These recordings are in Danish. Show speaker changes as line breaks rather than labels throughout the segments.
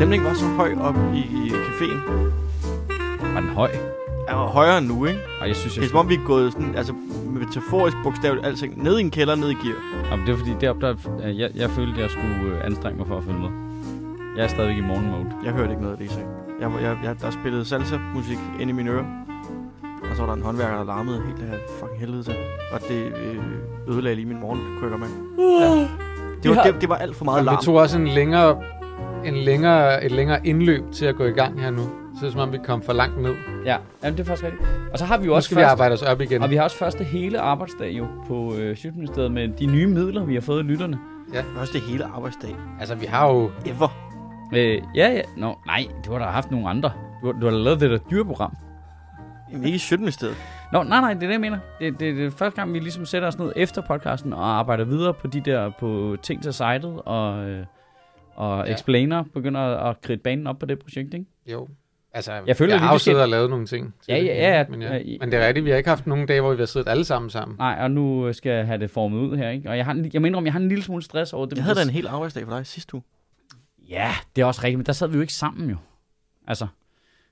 Stemningen var så høj op i, i caféen.
Var den høj?
Højere nu, ikke?
Og jeg synes,
Det
jeg...
er som om, vi er gået sådan, altså metaforisk bogstaveligt alting. Ned i en kælder, ned i gear.
Jamen, det er fordi, deroppe, der... øh, Jeg, jeg følte, jeg skulle øh, anstrenge mig for at følge med. Jeg er stadigvæk i morgen mode.
Jeg hørte ikke noget af det, I sagde. Jeg, jeg, jeg, der spillede salsa-musik ind i mine ører. Og så var der en håndværker, der larmede helt af fucking helvede til. Og det øh, ødelagde lige min morgen, kunne jeg godt mærke. Det var,
har-
det, det var alt for meget larm.
vi tog også en længere, en længere, et længere indløb til at gå i gang her nu. Så det er som om, vi kom for langt ned.
Ja, jamen, det er faktisk rigtigt. Og så har vi jo
Nu
også
skal vi
første,
arbejde os op igen.
Og vi har også første hele arbejdsdag jo på øh, Sjøtministeriet med de nye midler, vi har fået af lytterne.
Første hele arbejdsdag.
Altså, vi har jo...
Ever.
Øh, ja, ja. Nå, nej, du har da haft nogle andre. Du har, du har da lavet det der dyreprogram.
Jamen, ikke i 17. sted.
Nå, nej, nej, det er det, jeg mener. Det, det, det er første gang, vi ligesom sætter os ned efter podcasten og arbejder videre på de der på ting til sitet og, øh, og
Ja.
ja. explainer begynder at, at kridte banen op på det projekt, ikke?
Jo. Altså,
Jeg føler,
jeg
vi
har jo
skal-
siddet og lavet nogle ting.
Ja,
det,
ja, ja,
Men,
ja,
ja. men det er rigtigt, vi har ikke haft nogen dage, hvor vi har siddet alle sammen sammen.
Nej, og nu øh, skal jeg have det formet ud her, ikke? Og jeg, har, en- jeg mener, om jeg har en lille smule stress over det.
Jeg havde da en hel arbejdsdag for dig sidste uge.
Ja, det er også rigtigt, men der sad vi jo ikke sammen jo. Altså,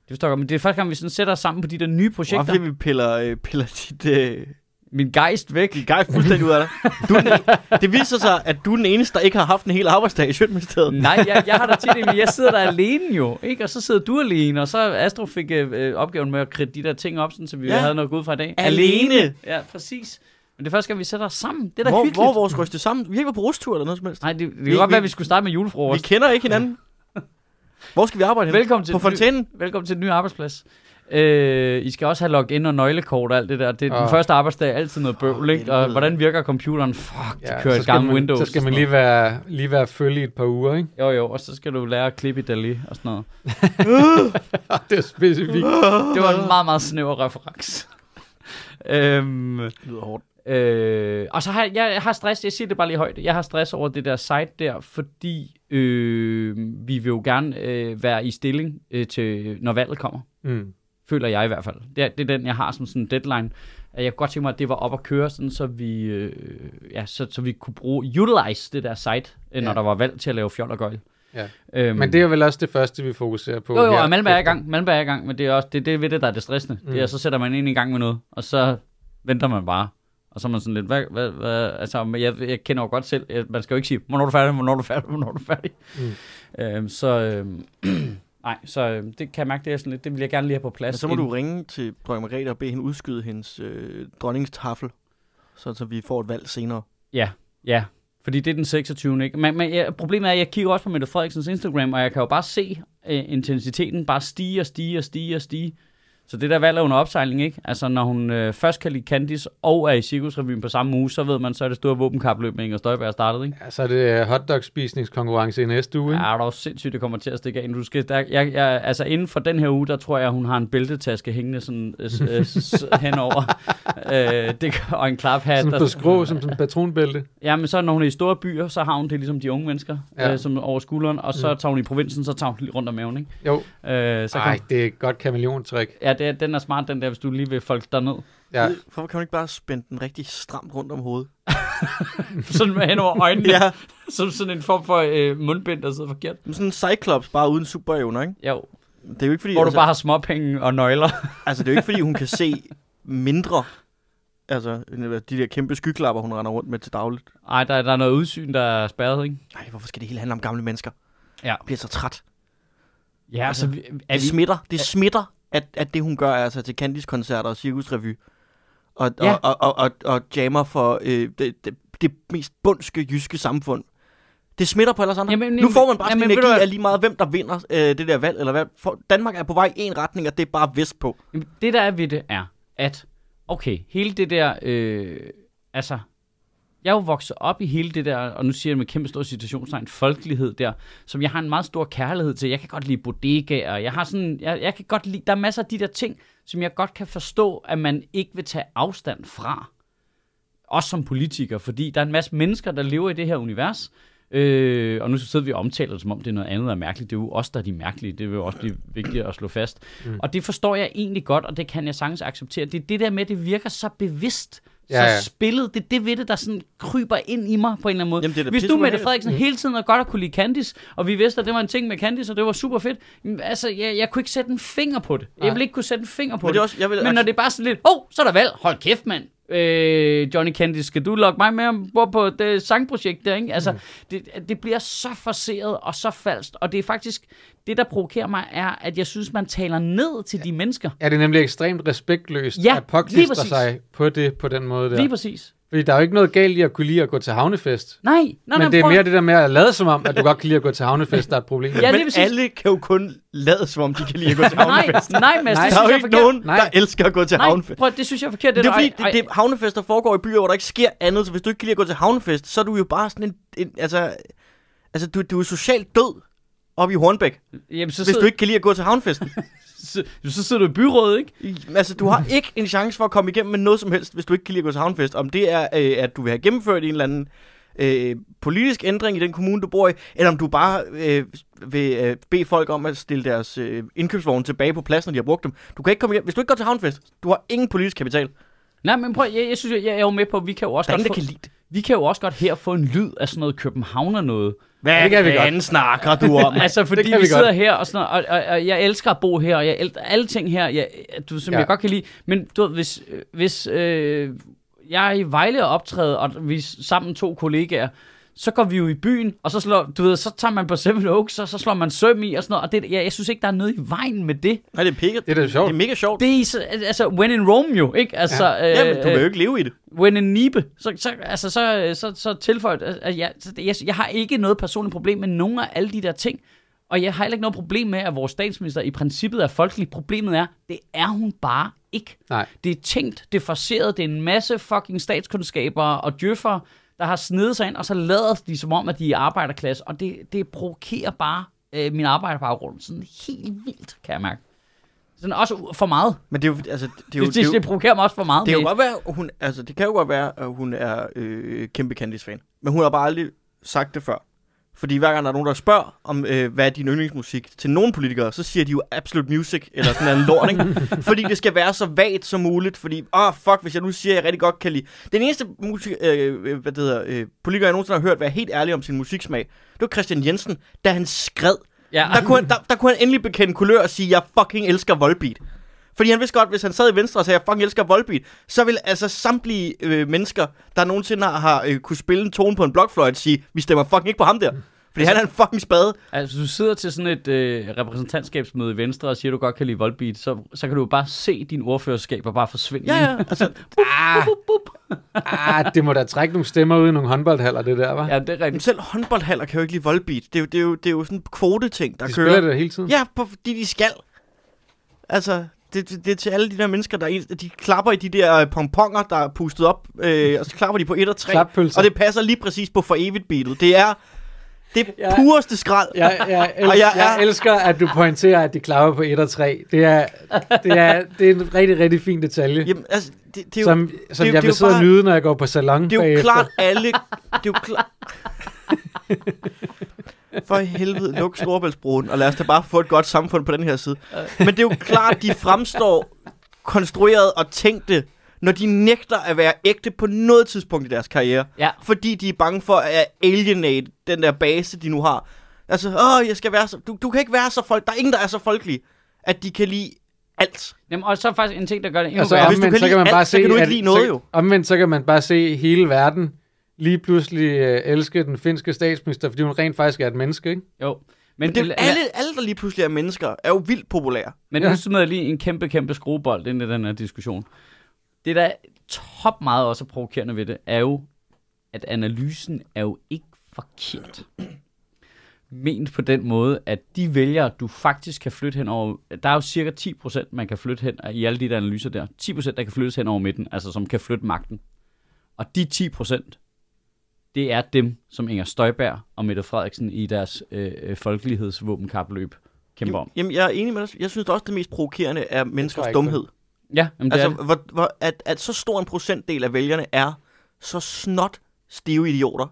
det forstår jeg godt, men det er første gang, vi sådan sætter os sammen på de der nye
Hvorfor
projekter.
fordi vi piller, øh, piller dit, øh,
Min gejst væk.
dit gejst fuldstændig ud af dig? Du, det viser sig, at du er den eneste, der ikke har haft en hel arbejdsdag i Sjøtministeriet.
Nej, jeg, jeg har da tit men jeg sidder der alene jo, ikke? Og så sidder du alene, og så Astro fik øh, øh, opgaven med at kridte de der ting op, sådan, så vi
Ja.
havde noget godt fra i dag.
Alene?
Ja, præcis. Men det er første gang, vi sætter os sammen. Det er da
Hvor,
hyggeligt.
hvor vores ryste sammen? Vi har ikke været på rustur eller noget som helst.
Nej, det, det kan
Vi-
godt
vi-
være, at vi skulle starte med
Vi
julefrokost.
kender ikke hinanden. Hvor skal vi arbejde hen?
Velkommen til,
På fontænen?
velkommen til den nye arbejdsplads. Øh, I skal også have login og nøglekort og alt det der. Det er den første arbejdsdag er altid noget bøvl, ikke? Og hvordan virker computeren? Fuck, det kører
så
i
man,
Windows.
Så skal man lige være, lige være følge i et par uger, ikke?
Jo, jo, og så skal du lære at klippe i Dali og sådan noget.
det er specifikt.
Det var en meget, meget snæver reference. øhm,
Det lyder hårdt.
øh, og så har jeg, jeg har stress, jeg siger det bare lige højt, jeg har stress over det der site der, fordi øh, vi vil jo gerne øh, være i stilling øh, til, når valget kommer.
Mm.
Føler jeg i hvert fald. Det er, det er den, jeg har som sådan en deadline. At Jeg kunne godt tænke mig, at det var op at køre, sådan, så, vi, øh, ja, så, så vi kunne bruge, utilize det der site, øh, når
Ja.
der var valg til at lave fjol og gøjl.
Ja.
Øhm,
Men det er vel også det første, vi fokuserer på.
Jo, jo,
her.
og Malmberg er i gang. Malmberg er i gang, men det er også det, det ved det, der er det stressende. Mm. Det er,
Mm.
så sætter man ind i gang med noget, og så venter man bare. Og så er man sådan lidt, hvad, hvad, hvad altså, jeg, jeg kender jo godt selv, jeg, man skal jo ikke sige, hvornår er du færdig, hvornår er du færdig, hvornår er du færdig.
Mm.
Øhm, så, øhm, nej, så øhm, det kan jeg mærke, det er sådan lidt, det vil jeg gerne lige have på plads.
Men så må
inden-
du ringe til dronning Margrethe og bede hende udskyde hendes øh, dronningstafel, så, så vi får et valg senere.
Ja, ja. Fordi det er den 26. Ikke? Men, men ja, problemet er, at jeg kigger også på Mette Frederiksens Instagram, og jeg kan jo bare se øh, intensiteten bare stige og stige og stige og stige. Så det der valg er under opsejling, ikke? Altså, når hun øh, først kan lide Candice og er i Cirkusrevyen på samme uge, så ved man, så er det store våbenkapløb med Inger Støjberg startet, ikke?
Ja, så er det hotdog-spisningskonkurrence i næste uge, ikke?
Ja, det er jo sindssygt, det kommer til at stikke af. Du skal, der, jeg, jeg, altså, inden for den her uge, der tror jeg, hun har en bæltetaske hængende sådan øh, øh, henover. øh, det, og en klaphat. Der-
på skrå, som en patronbælte.
Ja, men så når hun er i store byer, så har hun det ligesom de unge mennesker. Ja. øh, som over skulderen, og så
Mm.
tager hun i provinsen, så tager hun lige rundt om maven, ikke?
Jo,
Øh, så
Ej,
kan,
det er et godt kameleontrik.
ja, det er, den er smart, den der, hvis du lige vil folk derned.
Ja.
Ja. Hvorfor kan hun ikke bare spænde den rigtig stramt rundt om hovedet?
sådan med hen over øjnene, ja. Som sådan en form for øh, mundbind, der sidder forkert.
sådan en cyclops, bare uden superevner, ikke?
Jo,
Det er jo ikke fordi,
hvor du
altså,
bare har småpenge og nøgler.
altså, det er jo ikke fordi, hun kan se mindre. Altså, end de der kæmpe skyklapper, hun render rundt med til dagligt.
Ej, der, der er noget udsyn, der er spærret, ikke?
Nej, hvorfor skal det hele handle om gamle mennesker?
Ja.
Jeg bliver så træt.
Ja,
Altså,
altså, vi, er
Det
vi,
smitter. Det smitter, at, at det hun gør er altså til Candice-koncerter og cirkusrevy. Og,
Ja.
ja. og, og, og, og jammer for øh, det, det, det mest bundske jyske samfund. Det smitter på alle andre.
Jamen,
nu får man bare
jamen, du
energi af lige meget, hvem der vinder øh, det der valg. Eller hvad. For Danmark er på vej i en retning, og det er bare vist på.
Jamen, det der er ved det er, at okay, hele det der, øh, altså, jeg er jo vokset op i hele det der, og nu siger jeg med kæmpe stor situationstegn, folkelighed der, som jeg har en meget stor kærlighed til. Jeg kan godt lide bodegaer, jeg har sådan, jeg, jeg kan godt lide, der er masser af de der ting, som jeg godt kan forstå, at man ikke vil tage afstand fra. Også som politiker, fordi der er en masse mennesker, der lever i det her univers. Øh, og nu sidder vi og omtaler det, som om det er noget andet, der er mærkeligt. Det er jo os, der er de mærkelige. Det er jo også det vigtige at slå fast. Mm. Og det forstår jeg egentlig godt, og det kan jeg sagtens acceptere. Det er det der med, at det virker så bevidst. Ja,
Ja.
Så spillet, det er det ved det, der sådan kryber ind i mig på en eller anden måde.
Jamen, det er
Hvis du, Mette. Frederiksen, hele tiden er godt at kunne lide Candice, og vi vidste, at det var en ting med Candice, og det var super fedt. jamen, Altså, jeg, jeg kunne ikke sætte en finger på det. Jeg ville ikke kunne sætte en finger på
Men det
det.
også, jeg vil,
Men når det er bare sådan lidt, åh, oh, så er der valg. Hold kæft, mand. Øh, Johnny Candice, skal du lokke mig med ombord på det sangprojekt der, ikke? Altså, mm. det, det bliver så forseret og så falsk, og det er faktisk, det der provokerer mig, er, at jeg synes, man taler ned til de mennesker.
Er det nemlig ekstremt respektløst
Ja,
at påklistre sig på det på den måde der?
Lige præcis.
Fordi der er jo ikke noget galt i at kunne lide at gå til havnefest.
Nej, nej, nej,
Men det er
prøv-
mere det der med at lade som om, at du godt kan lide at gå til havnefest, der er et problem.
Ja,
men
præcis.
alle kan jo kun lade, som om de kan lide at gå til
Nej,
havnefest.
nej, Mads,
Nej.
det
Der er jo
jeg er
ikke
forkert.
nogen,
Nej.
der elsker at gå til
Nej,
havnefest.
prøv, det synes jeg er forkert.
Det er
der.
fordi, det, det, havnefester foregår i byer, hvor der ikke sker andet, så hvis du ikke kan lide at gå til havnefest, så er du jo bare sådan en, en altså, altså du, du er socialt død oppe i Hornbæk,
Jamen, så,
hvis
sidder,
du ikke kan lide at gå til havnefesten.
så, så sidder du i byrådet, ikke?
Altså, du har ikke en chance for at komme igennem med noget som helst, hvis du ikke kan lide at gå til havnefest. Om det er, øh, at du vil have gennemført en eller anden øh, politisk ændring i den kommune, du bor i, eller om du bare øh, vil øh, bede folk om at stille deres øh, indkøbsvogne tilbage på pladsen, når de har brugt dem. Du kan ikke komme igennem. Hvis du ikke går til havnefest, du har ingen politisk kapital.
Nej, men prøv, jeg, jeg synes, jeg, jeg er jo med på, at vi kan jo også
Der er
godt
ingen, der
få,
kan lide det.
Vi kan jo også godt her få en lyd af sådan noget Københavner noget.
Hvad
det kan vi godt.
fanden snakker du om?
Altså, fordi
kan
vi,
vi
sidder
godt.
her, og, sådan, noget, og, og, og jeg elsker at bo her, og jeg elsker alle ting her, jeg, du, som ja. Jeg godt kan lide. Men du ved, hvis, hvis øh, jeg er i Vejle og optræder, og vi er sammen to kollegaer, så går vi jo i byen, og så, slår, du ved, så tager man på Seven Oaks, og så slår man søm i og sådan noget. Og det, jeg, jeg synes ikke, der er noget i vejen med det.
Nej, det er, pække,
Det er da sjovt.
Det er mega sjovt.
Det er, så- altså, when in Rome jo, ikke? Altså, ja.
Ja, men du kan jo ikke leve i det.
when in Nibe, så, så, altså, så, så, så tilføjet, at jeg, så jeg, jeg har ikke noget personligt problem med nogen af alle de der ting, og jeg har heller ikke noget problem med, at vores statsminister i princippet er folkelig. Problemet er, det er hun bare ikke.
Nej.
Det er tænkt, det er forseret, det er en masse fucking statskundskaber og djøffer, der har snedet sig ind, og så lader de som om, at de er arbejderklasse, og det, det provokerer bare øh, min arbejderbaggrund sådan helt vildt, kan jeg mærke. Sådan også for meget.
Men det er jo, altså, det er jo,
det, det, det provokerer mig også for meget.
Det kan jo godt være, hun, altså, det kan jo godt være, at hun er øh, kæmpe Candice-fan. Men hun har bare aldrig sagt det før. Fordi hver gang der er nogen, der spørger om, øh, hvad er din yndlingsmusik til nogle politikere, så siger de jo Absolute Music, eller sådan en lort, ikke? Fordi det skal være så vagt som muligt, fordi, åh, oh, fuck, hvis jeg nu siger, at jeg rigtig godt kan lide... Den eneste musik, øh, øh, hvad det hedder, øh, politiker, jeg nogensinde har hørt være helt ærlig om sin musiksmag, det var Christian Jensen, da han skred.
Ja.
Der kunne, han, der, der kunne han endelig bekende kulør og sige, jeg fucking elsker Volbeat. Fordi han vidste godt, hvis han sad i Venstre og sagde, jeg fucking elsker Volbeat, så vil altså samtlige øh, mennesker, der nogensinde har, har øh, kunne spille en tone på en blokfløjte, sige, vi stemmer fucking ikke på ham der. Fordi han er en fucking spade.
Altså, du sidder til sådan et øh, repræsentantskabsmøde i Venstre og siger, at du godt kan lide Volbeat, så, så kan du jo bare se din ordførerskab og bare forsvinde.
Ja, ja. Altså,
Ah, ah, det må da trække nogle stemmer ud i nogle håndboldhaller, det der, var.
ja, det er
men
rigtigt.
selv håndboldhaller kan jo ikke lide Volbeat. Det er jo, det er jo, det er jo sådan en kvoteting, der
De
kører.
spiller det hele tiden.
Ja, på, fordi de skal. Altså, det, det, det er til alle de der mennesker, der er, de klapper i de der øh, pomponger, der er pustet op, øh, og så klapper de på 1 og 3.
Klappølser.
Og det passer lige præcis på for evigt beatet. Det er det
Ja.
pureste skrald.
Jeg, jeg, el-
Og jeg
jeg,
er-
jeg elsker, at du pointerer, at de klapper på 1 og 3. Det er, det er, det er en rigtig, rigtig fin detalje,
Jamen, altså, det, det er jo,
som, som
det
jeg
det
vil sidde og nyde, når jeg går på salon
det er jo
bagefter.
klart alle... Det er jo klart... For i helvede, luk Storebæltsbroen, og lad os da bare få et godt samfund på den her side. Men det er jo klart, de fremstår konstrueret og tænkte, når de nægter at være ægte på noget tidspunkt i deres karriere.
Ja.
Fordi de er bange for at alienate den der base, de nu har. Altså, åh, jeg skal være så... Du, du kan ikke være så folk... Der er ingen, der er så folkelige, at de kan lide alt.
Jamen, og så er faktisk en ting, der gør det endnu
Altså,
værre.
hvis du
omvendt,
kan
så
lide
kan man
alt,
bare
så
se,
kan du ikke
at-
lide noget,
så,
jo.
Omvendt, så kan man bare se hele verden lige pludselig øh, elske den finske statsminister, fordi hun rent faktisk er et menneske, ikke?
Jo. Men,
Men det, er alle, alle, der lige pludselig er mennesker, er jo vildt populære.
Men
Ja.
nu smider jeg lige en kæmpe, kæmpe skruebold ind i den her diskussion. Det, der er top meget også provokerende ved det, er jo, at analysen er jo ikke forkert. Ment på den måde, at de vælger, du faktisk kan flytte hen over... Der er jo cirka 10%, man kan flytte hen i alle de der analyser der. 10% der kan flyttes hen over midten, altså som kan flytte magten. Og de 10%, det er dem, som Inger Støjberg og Mette Frederiksen i deres øh, øh, folkelighedsvåbenkapløb kæmper om.
Jamen, jeg er enig med dig. Jeg synes også, det mest provokerende er menneskers dumhed.
Ja, jamen, det
Altså,
er det.
hvor, hvor, at, at så stor en procentdel af vælgerne er så snot stive idioter,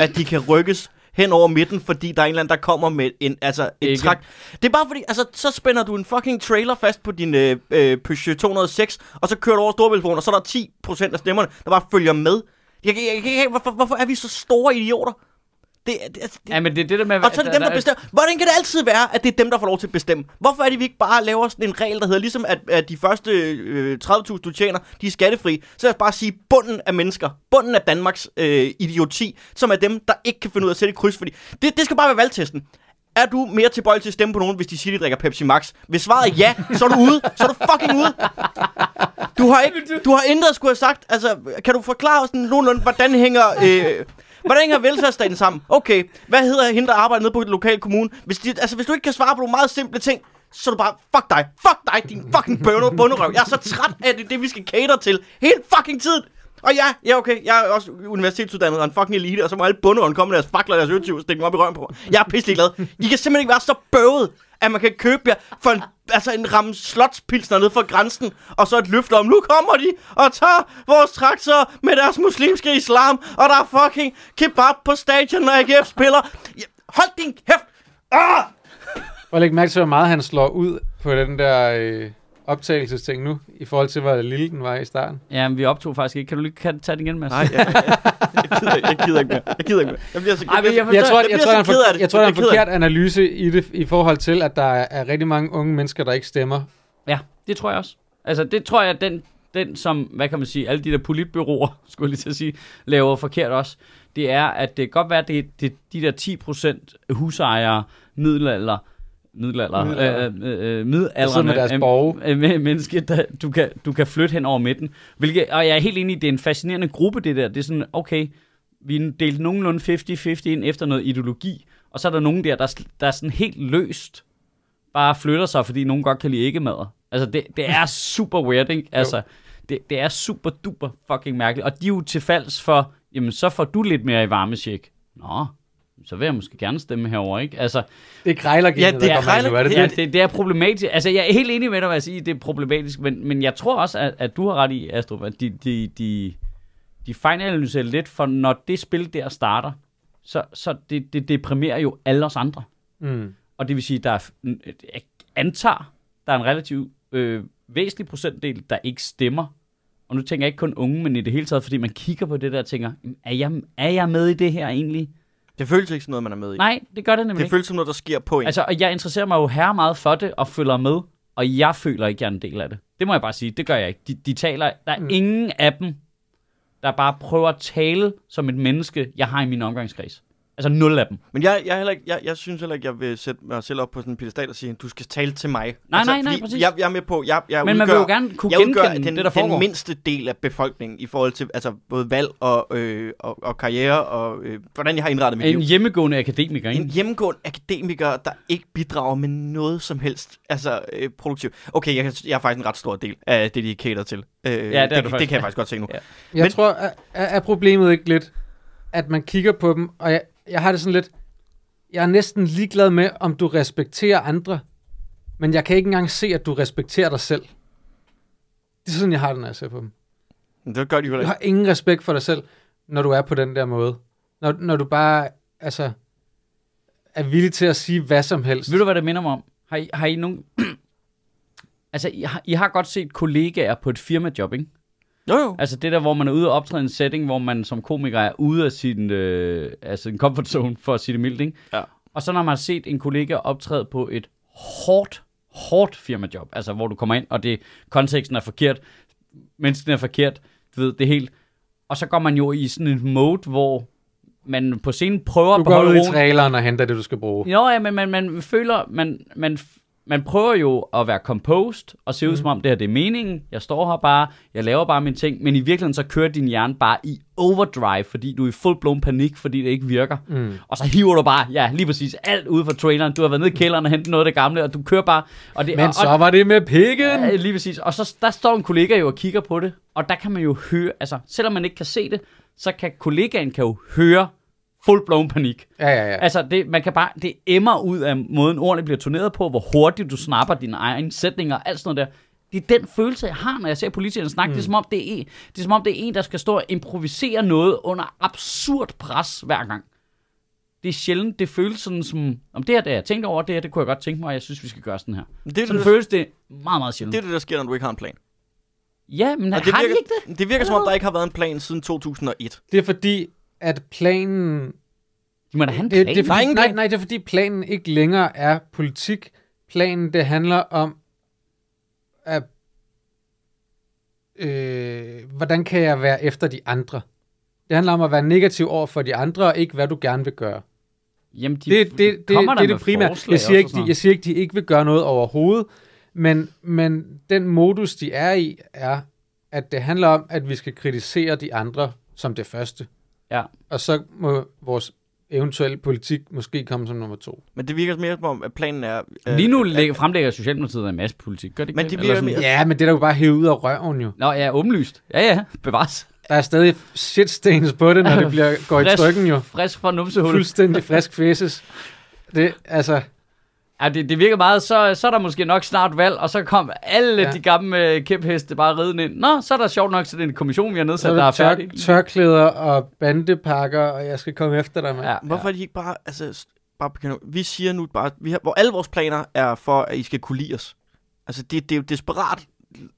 at de kan rykkes hen over midten, fordi der er en eller anden, der kommer med en, altså, et
Ikke.
træk. Det er bare fordi, altså, så spænder du en fucking trailer fast på din øh, øh, Peugeot 206, og så kører du over Storbæltsbroen, og så er der 10% af stemmerne, der bare følger med. Jeg, jeg, jeg, jeg, hvorfor, hvorfor er vi så store idioter? Det, det, det,
Ja, men det er det der med...
og så er det dem, der bestemmer. Hvordan kan det altid være, at det er dem, der får lov til at bestemme? Hvorfor er det, vi ikke bare laver sådan en regel, der hedder, ligesom at, at de første øh, 30.000, du tjener, de er skattefri. Så lad os bare sige, bunden af mennesker, bunden af Danmarks øh, idioti, som er dem, der ikke kan finde ud af at sætte et kryds. Fordi det, det skal bare være valgtesten. Er du mere tilbøjelig til at stemme på nogen, hvis de siger, de drikker Pepsi Max? Hvis svaret er ja, så er du ude. Så er du fucking ude. Du har, ikke, du har intet skulle have sagt. Altså, kan du forklare os sådan nogenlunde, hvordan hænger... Øh, Hvordan hænger velfærdsstaten sammen? Okay, hvad hedder hende, der arbejder nede på den lokale kommune? Hvis, de, altså, hvis du ikke kan svare på nogle meget simple ting, så er du bare, fuck dig, fuck dig, din fucking bønner, bunderøv. Jeg er så træt af det, det vi skal cater til hele fucking tiden. Og ja, ja okay, jeg er også universitetsuddannet og en fucking elite, og så må alle bunderøven komme med deres fakler og deres øtyv og stikke dem op i røven på mig. Jeg er pisselig glad. I kan simpelthen ikke være så bøvet, at man kan købe jer for en, altså en ramme slotspilsner ned fra grænsen, og så et løfte om, nu kommer de og tager vores traktorer med deres muslimske islam, og der er fucking kebab på stadion, når AGF spiller. Ja, Hold din kæft! Ah!
Og læg mærke til, hvor meget han slår ud på den der øh, optagelsesting nu, i forhold til, hvor lille den var i starten.
Ja, men vi optog faktisk ikke. Kan du lige kan, tage det igen, Mads?
Nej, jeg, jeg, gider, ikke- jeg gider ikke mere. Jeg gider ikke mere. Jeg bliver så,
men jeg
Jeg tror,
jeg
jeg, tror, for,
det.
jeg tror, der er
Jeg
en forkert analyse i det, i forhold til, at der er rigtig mange unge mennesker, der ikke stemmer.
Ja, det tror jeg også. Altså, det tror jeg, den, den som, hvad kan man sige, alle de der politbyråer, skulle jeg lige til at sige, laver forkert også, det er, at det kan godt være, at det, det de der 10% husejere, middelalder, middelalder,
Middelalder.
øh, øh, øh,
sidder
middelalderne
med deres
øh,
borge.
øh, med- menneske, der, du, kan, du kan flytte hen over midten. Hvilket, og jeg er helt enig i, det er en fascinerende gruppe, det der. Det er sådan, okay, vi er delt nogenlunde 50-50 ind efter noget ideologi, og så er der nogen der, der, der er sådan helt løst bare flytter sig, fordi nogen godt kan lide ikke mad. Altså, det, det er super weird, ikke? Altså, det, det er super duper fucking mærkeligt. Og de er jo til falds for, jamen, så får du lidt mere i varmesjek. Nå, så vil jeg måske gerne stemme herover, ikke? Altså,
Det er krejlergenet,
Ja, det
der
er
ind nu, er det
krejler-
Ja,
det?
det, det er problematisk. Altså, jeg er helt enig med dig, hvad jeg siger, det er problematisk, men, men jeg tror også, at, at du har ret i, Astrup, at de, de, de, de fejlanalyserer lidt, for når det spil der starter, så, så det, det deprimerer jo alle os andre.
Mm.
Og det vil sige, der er, jeg antager, der er en relativt øh, væsentlig procentdel, der ikke stemmer. Og nu tænker jeg ikke kun unge, men i det hele taget, fordi man kigger på det der og tænker, "Jamen, er jeg, er jeg med i det her egentlig?
Det føles ikke som noget, man er med i.
Nej, det gør det nemlig
det
ikke.
føles som noget, der sker på en.
Altså, og jeg interesserer mig jo her meget for det, og følger med, og jeg føler ikke, jeg er en del af det. Det må jeg bare sige, det gør jeg ikke. De, de taler, der er
Mm.
mm. ingen af dem, der bare prøver at tale som et menneske, jeg har i min omgangskreds. Altså nul af dem.
Men jeg, jeg, er heller ikke, jeg, jeg synes heller ikke, jeg vil sætte mig selv op på sådan en pedestal og sige, du skal tale til mig.
Nej, nej, nej,
fordi
præcis.
Jeg, jeg er med på, jeg, jeg
Men man
udgør,
vil jo gerne kunne
jeg udgør
genkende
den,
det, der foregår.
den mindste del af befolkningen i forhold til altså, både valg og, øh, og, og karriere og øh, hvordan jeg har indrettet mit
En
liv.
hjemmegående akademiker, ikke?
En hjemmegående akademiker, der ikke bidrager med noget som helst altså øh, produktivt. Okay, jeg, jeg er faktisk en ret stor del af det, de cater til. Øh,
er
det,
du
det
faktisk.
kan jeg faktisk godt se nu.
Ja.
Jeg
Men-
tror, er, er er problemet ikke lidt, at man kigger på dem, og jeg, jeg har det sådan lidt, jeg er næsten ligeglad med, om du respekterer andre, men jeg kan ikke engang se, at du respekterer dig selv. Det er sådan, jeg har det, når jeg ser på dem.
Det gør de jo
Du har ingen respekt for dig selv, når du er på den der måde. Når, når du bare, altså, er villig til at sige hvad som helst.
Ved du, hvad det minder mig om? Har I, har I nogen... altså, I har, I har godt set kollegaer på et firmajob, ikke?
Jo, jo.
Altså det der, hvor man er ude og optræde i en setting, hvor man som komiker er ude af sin, øh, altså en comfort zone, for at sige det mildt, ikke?
Ja.
Og så når man har set en kollega optræde på et hårdt, hårdt firmajob, altså hvor du kommer ind, og det konteksten er forkert, mennesken er forkert, du ved, det er helt... Og så går man jo i sådan en mode, hvor man på scenen prøver
Du
at
går
beholde
ud i traileren og henter det, du skal bruge.
Jo, ja, men man, man føler, man, man, man prøver jo at være composed, og se ud
Mhm.
som om det her det er meningen. Jeg står her bare, jeg laver bare mine ting, men i virkeligheden så kører din hjerne bare i overdrive, fordi du er i full-blown panik, fordi det ikke virker.
Mm.
Og så hiver du bare, ja, lige præcis, alt ud fra traileren. Du har været nede i kælderen og hentet noget af det gamle, og du kører bare. Og det,
Men
og,
så var det med pikken!
Ja, lige præcis. Og så der står en kollega jo og kigger på det, og der kan man jo høre, altså selvom man ikke kan se det, så kan kollegaen kan jo høre full-blown panik.
Ja, ja, ja.
Altså, det, man kan bare, det emmer ud af måden, ordene bliver turneret på, hvor hurtigt du snapper dine egne sætninger og alt sådan noget der. Det er den følelse, jeg har, når jeg ser politikerne snakke. Mm. Det, er, som om, det, er en, det er som om, det er en, der skal stå og improvisere noget under absurd pres hver gang. Det er sjældent, det føles sådan som, om det her, det jeg tænkt over, det her, det kunne jeg godt tænke mig, og jeg synes, vi skal gøre sådan her.
Det er
Sådan
det,
føles det meget, meget sjældent.
det, er det, der sker, når du ikke har en plan.
ja, men
Og
har
det
de
virker,
ikke det?
det virker som om, der ikke har været en plan siden 2001.
Det er fordi, at planen...
De må da have en
Det,
plan.
det
ingen
nej,
plan.
nej, det er fordi planen ikke længere er politik. Planen, det handler om, at, øh, hvordan kan jeg være efter de andre? Det handler om at være negativ over for de andre, og ikke hvad du gerne vil gøre.
Jamen, de
Det, det, det, det,
kommer
det er det primære. Jeg siger, ikke, de, jeg siger ikke, de ikke vil gøre noget overhovedet, men, men den modus, de er i, er, at det handler om, at vi skal kritisere de andre som det første.
Ja.
Og så må vores eventuelle politik måske komme som nummer to.
Men det virker mere som om, at planen er... øh,
Lige nu lægger, fremlægger Socialdemokratiet en masse politik. Gør det ikke
Men
det?
virker mere-
Ja, men det er da jo bare hævet ud af røven jo.
Nå, ja, åbenlyst. Ja, ja, bevares.
Der er stadig shitstains på det, når det bliver, går i
Frisk-
trykken jo.
Frisk fra numsehullet.
Fuldstændig frisk faces. Det, altså,
Ja, det, det virker meget, så, så er der måske nok snart valg, og så kom alle ja. De gamle øh, kæpheste bare ridende ind. Nå, så er der sjovt nok til den kommission, vi har
så
nedsat,
er
der er
der tør,
færdig.
tørklæder og bandepakker, og jeg skal komme efter dig, mand.
Ja,
Hvorfor er de ikke bare... Altså, bare vi siger nu bare... Vi har, hvor alle vores planer er for, at I skal kunne lide os. Altså, det, det er jo desperat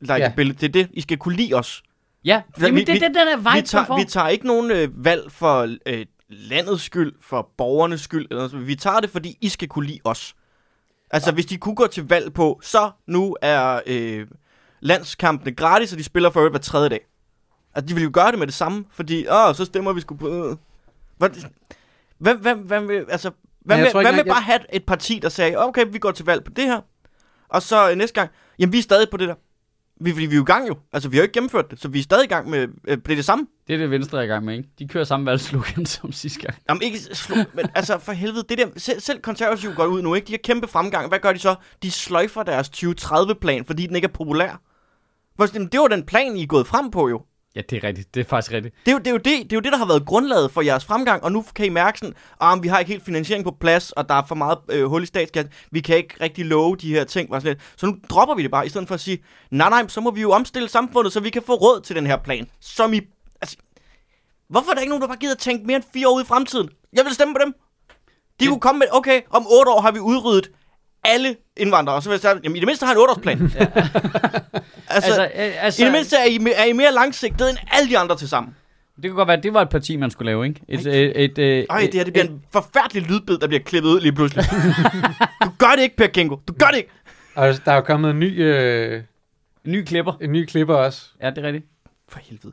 like
Ja.
ja. Det er det. I skal kunne lide os.
Ja,
Vi-
Jamen,
vi-
det er
vi-
den der vibe,
vi, tager, vi tager ikke nogen øh, valg for øh, landets skyld, for borgernes skyld. Eller noget. Vi tager det, fordi I skal kunne lide os. Altså, hvis de kunne gå til valg på, så nu er øh, landskampene gratis, og de spiller for øvrigt hver tredje dag. Altså, de vil jo gøre det med det samme, fordi, åh, så stemmer vi sgu på... Hvad, hvem, hvem, hvem vil, altså, hvad
jeg
med, hvad med
engang,
bare have et parti, der sagde, okay, vi går til valg på det her, og så øh, næste gang, jamen, vi er stadig på det der. Vi, vi, vi er jo i gang jo. Altså, vi har jo ikke gennemført det, så vi er stadig i gang med, øh, det det samme.
Det er det Venstre er i gang med, ikke? De kører samme valgslogan som sidste gang.
Jamen ikke slå, men altså for helvede, det der, selv, selv konservative går ud nu, ikke? De har kæmpe fremgang. Hvad gør de så? De sløjfer deres 2030-plan, fordi den ikke er populær. Sådan, Det var den plan, I er gået frem på jo.
Ja, det er rigtigt. Det er faktisk rigtigt.
Det er jo det, er jo det, det, er jo det der har været grundlaget for jeres fremgang, og nu kan I mærke sådan, ah, vi har ikke helt finansiering på plads, og der er for meget øh, hul i statskassen. Vi kan ikke rigtig love de her ting. og sådan lidt. Så nu dropper vi det bare, i stedet for at sige, nej nej, så må vi jo omstille samfundet, så vi kan få råd til den her plan. Som I... Altså, hvorfor er der ikke nogen, der bare gider at tænke mere end fire år ud i fremtiden? Jeg vil stemme på dem. De kunne komme med, okay, om otte år har vi udryddet alle indvandrere, og så vil jeg sige, jamen i det mindste har en otteårsplan. altså,
Altså, øh, altså
i det mindste er I, er I mere langsigtet end alle de andre til sammen.
det kunne godt være, at det var et parti, man skulle lave, ikke? Et, et, et, et,
Ej, det her det bliver en forfærdelig lydbid, der bliver klippet ud lige pludselig. du gør det ikke, Per Kingo. Du gør det ikke.
Og der er jo kommet en ny, øh,
en ny klipper.
en ny klipper også.
Ja, det er rigtigt.
For helvede.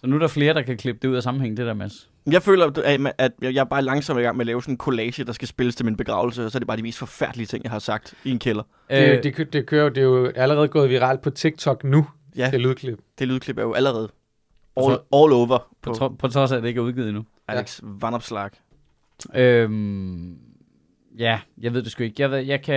Så nu er der flere, der kan klippe det ud af sammenhæng, det der, Mads.
Jeg føler, at- at jeg er bare langsomt i gang med at lave sådan en collage, der skal spilles til min begravelse, og så er det bare de mest forfærdelige ting, jeg har sagt i en kælder.
Det,
Øh,
det, det, kører, jo- det er jo allerede gået viralt på TikTok nu,
Ja,
det lydklip.
det lydklip er jo allerede all,
Så-
all over
på,
på
på trods af, at det ikke er udgivet endnu.
Alex Vanopslag.
Øhm, ja, jeg ved det sgu ikke. Jeg, ved, jeg, kan,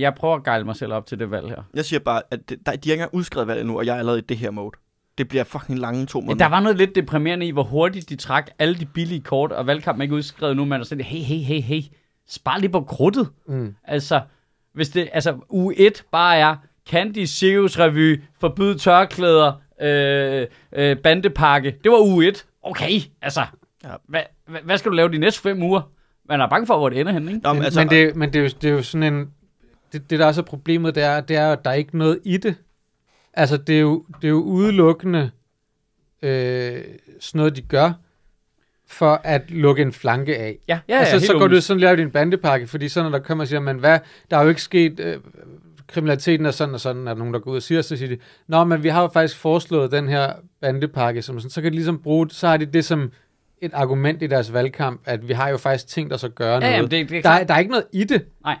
jeg prøver at gejle mig selv op til det valg her.
Jeg siger bare, at det, der, de har ikke engang udskrevet valget nu, og jeg er allerede i det her mode. Det bliver fucking lange to
Ja,
måneder.
der var noget lidt deprimerende i, hvor hurtigt de trak alle de billige kort, og valgkampen er ikke udskrevet nu, man er sådan, hey, hey, hey, hey, spar lige på krudtet.
Mm.
Altså, hvis det, altså, uge 1 bare er Candy Circus Revy, forbyd tørklæder, øh, øh, bandepakke. Det var uge 1. Okay, altså,
Ja.
hvad, hvad, hvad skal du lave de næste fem uger? Man er bange for, hvor det ender henne, ikke?
Nå,
Men,
men,
altså, men, det, men det, er jo, det er jo sådan en... Det, det der også er problemet, det er, det er, at der er ikke noget i det. Altså, det er jo, det er jo udelukkende øh, sådan noget, de gør, for at lukke en flanke af.
Ja, ja,
Ja, altså,
helt
så går du sådan og laver din bandepakke, fordi så når der kommer og siger, men hvad, der er jo ikke sket, øh, kriminaliteten er sådan og sådan, er der nogen, der går ud og siger, så siger de, nå, men vi har jo faktisk foreslået den her bandepakke, som sådan, så kan de ligesom bruge, så har de det som et argument i deres valgkamp, at vi har jo faktisk tænkt os at gøre
Ja,
noget.
jamen, det, det er
der, er, der er ikke noget i det.
Nej.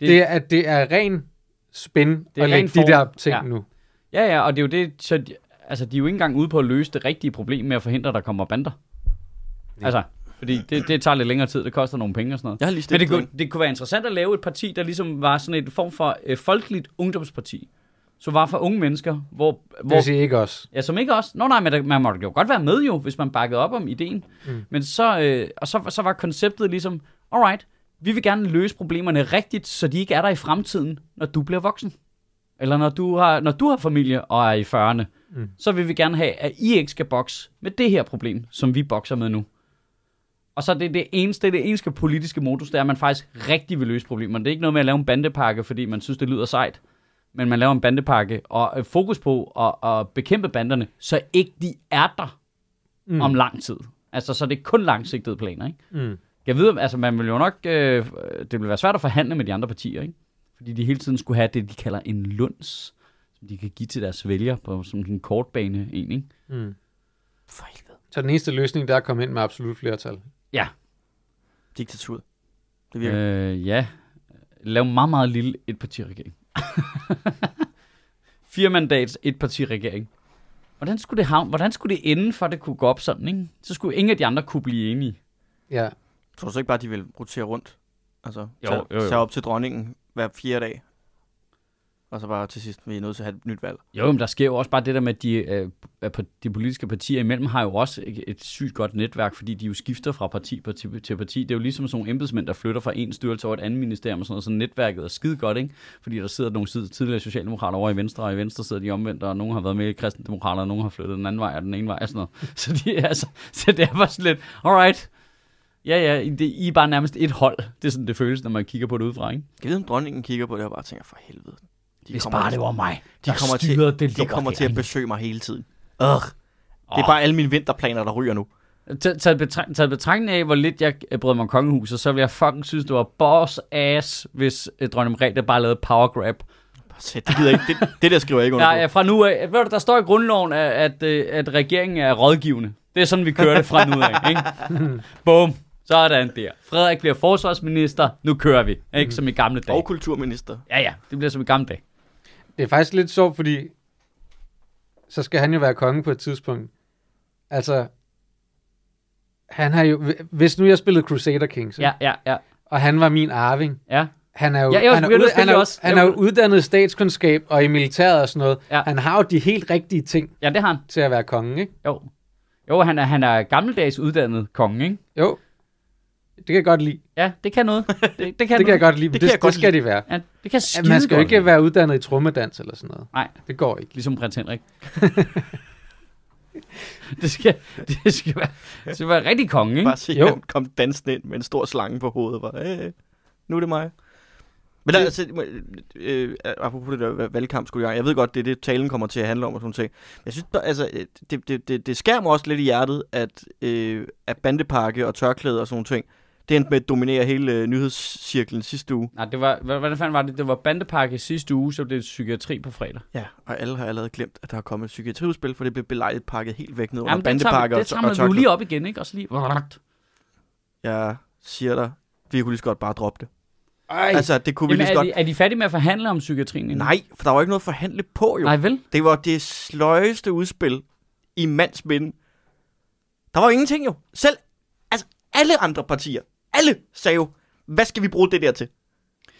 Det, det er, at det er ren spin
Det er
at lægge de der ting
Ja.
nu.
Ja, ja, og det er jo det, så de, altså, de er jo ikke engang ude på at løse det rigtige problem med at forhindre, at der kommer bander.
Ja.
Altså, fordi det, det tager lidt længere tid, det koster nogle penge og sådan noget.
jeg har lige
Men det kunne, det kunne være interessant at lave et parti, der ligesom var sådan et form for øh, folkeligt ungdomsparti. Så var for unge mennesker, hvor...
Det
hvor
vil sige ikke os.
ja, som ikke også... Nå nej, men der, man måtte jo godt være med jo, hvis man bakkede op om ideen.
Mm.
Men så, øh, og så, så var konceptet ligesom, alright, vi vil gerne løse problemerne rigtigt, så de ikke er der i fremtiden, når du bliver voksen. Eller når du har, når du har familie og er i 40'erne,
Mm.
så vil vi gerne have, at I ikke skal bokse med det her problem, som vi bokser med nu. Og så er det det eneste, det eneste politiske modus, det er, at man faktisk rigtig vil løse problemerne. Det er ikke noget med at lave en bandepakke, fordi man synes, det lyder sejt. Men man laver en bandepakke og øh, fokus på at, at bekæmpe banderne, så ikke de er der
mm.
om lang tid. Altså, så det er kun langsigtede planer, ikke?
Mm.
Jeg ved, altså man vil jo nok, øh, det vil være svært at forhandle med de andre partier, ikke? Fordi de hele tiden skulle have det, de kalder en lunds, som de kan give til deres vælgere på som en kortbane en, ikke?
Mm.
For helvede.
Så den eneste løsning, der er at komme ind med absolut flertal.
Diktatur. Det virker.
Øh, ja. Lav meget, meget lille etpartiregering. Fire mandats etpartiregering. Hvordan skulle, det havne, hvordan skulle det ende, for at det kunne gå op sådan, ikke? Så skulle ingen af de andre kunne blive enige.
Ja.
Tror du så ikke bare, de vil rotere rundt? Altså,
Jo,
tage,
jo, jo.
tage op til dronningen hver fjerde dag. Og så bare til sidst, vi er nødt til at have et nyt valg.
Jo, men der sker jo også bare det der med, at de, øh, at på- de politiske partier imellem har jo også et, et sygt godt netværk, fordi de jo skifter fra parti, parti til parti. Det er jo ligesom sådan nogle embedsmænd, der flytter fra en styrelse over et andet ministerium og sådan noget, så netværket er skide godt, ikke? Fordi der sidder nogle side- tidligere socialdemokrater over i Venstre, og i Venstre sidder de omvendt, og nogen har været med i kristendemokrater, og nogen har flyttet den anden vej og den ene vej og sådan noget. Så, de, er altså, så det er bare sådan lidt, alright, ja ja, det, I er bare nærmest et hold. Det er sådan, det føles, når man kigger på det udefra, ikke?
Jeg ved, om dronningen kigger på det og bare tænker, for helvede. De
Hvis bare det var mig,
de kommer til,
det
de kommer til at besøge mig hele tiden. Ugh. Det er bare alle mine vinterplaner, der ryger nu.
Tag- Taget betrag- taget betragtning af, hvor lidt jeg brød mig om kongehuset, så ville jeg fucking synes, det var boss ass, hvis øh, dronning Margrethe bare lavede power grab.
Sæt, det gider ikke. Det, det der skriver jeg ikke under
Ja, ja, fra nu af, ved du, der står i grundloven, at, at, øh, at regeringen er rådgivende. Det er sådan, vi kører det fra nu af, ikke? Boom. Sådan der. Frederik bliver forsvarsminister. Nu kører vi. Ikke som i gamle dage.
Og kulturminister.
Ja, ja. Det bliver som i gamle dage.
Det er faktisk lidt sjovt, fordi så skal han jo være konge på et tidspunkt. Altså, han har jo, hvis nu jeg spillede Crusader Kings,
Ja, ja, ja.
og han var min arving,
Ja,
han er jo,
Ja, jeg
han er, ud, han er,
også.
han er jo uddannet statskundskab og i militæret og sådan noget.
Ja.
Han har jo de helt rigtige ting
ja det har han.
til at være konge, ikke?
Jo. Jo, han er, han er gammeldags uddannet konge, ikke?
Jo, det kan jeg godt lide.
Ja, det kan noget. Det, det kan,
Det kan jeg
noget.
godt lide, men
Det
det, det,
godt
skal de være.
Ja, det kan
Ja,
skide
man skal jo ikke være uddannet i trommedans eller sådan noget.
Nej.
Det går ikke.
Ligesom prins Henrik. det, skal, det, skal være, det skal være rigtig konge, ikke?
Bare se,
Jo.
han kom dansende ind med en stor slange på hovedet. Bare, øh, nu er det mig. Men der, altså, øh, apropos det der valgkamp, skulle jeg, jeg ved godt, det er det, talen kommer til at handle om og sådan ting. Jeg synes, altså, øh, det, det, det, det skærer mig også lidt i hjertet, at, øh, at bandepakke og tørklæder og sådan nogle ting, det endte med at dominere hele øh, nyhedscirklen sidste uge.
Nej, det var, hvad, hvad fanden var det? Det var bandepakke sidste uge, så blev det psykiatri på fredag.
Ja, og alle har allerede glemt, at der er kommet et psykiatriudspil, for det blev belejligt pakket helt væk ned under
Jamen, det tager,
bandepakke
det tager man jo lige op igen, ikke? Og så lige...
Jeg siger dig, vi kunne lige så godt bare droppe det.
Ej,
Altså, det kunne vi
Jamen,
lige så
er,
godt...
de, er de færdige med at forhandle om psykiatrien endnu?
Nej, for der var ikke noget at forhandle på, jo.
Nej, vel?
Det var det sløjeste udspil i mands minde. Der var jo ingenting jo. Selv, altså alle andre partier, alle sagde jo, hvad skal vi bruge det der til?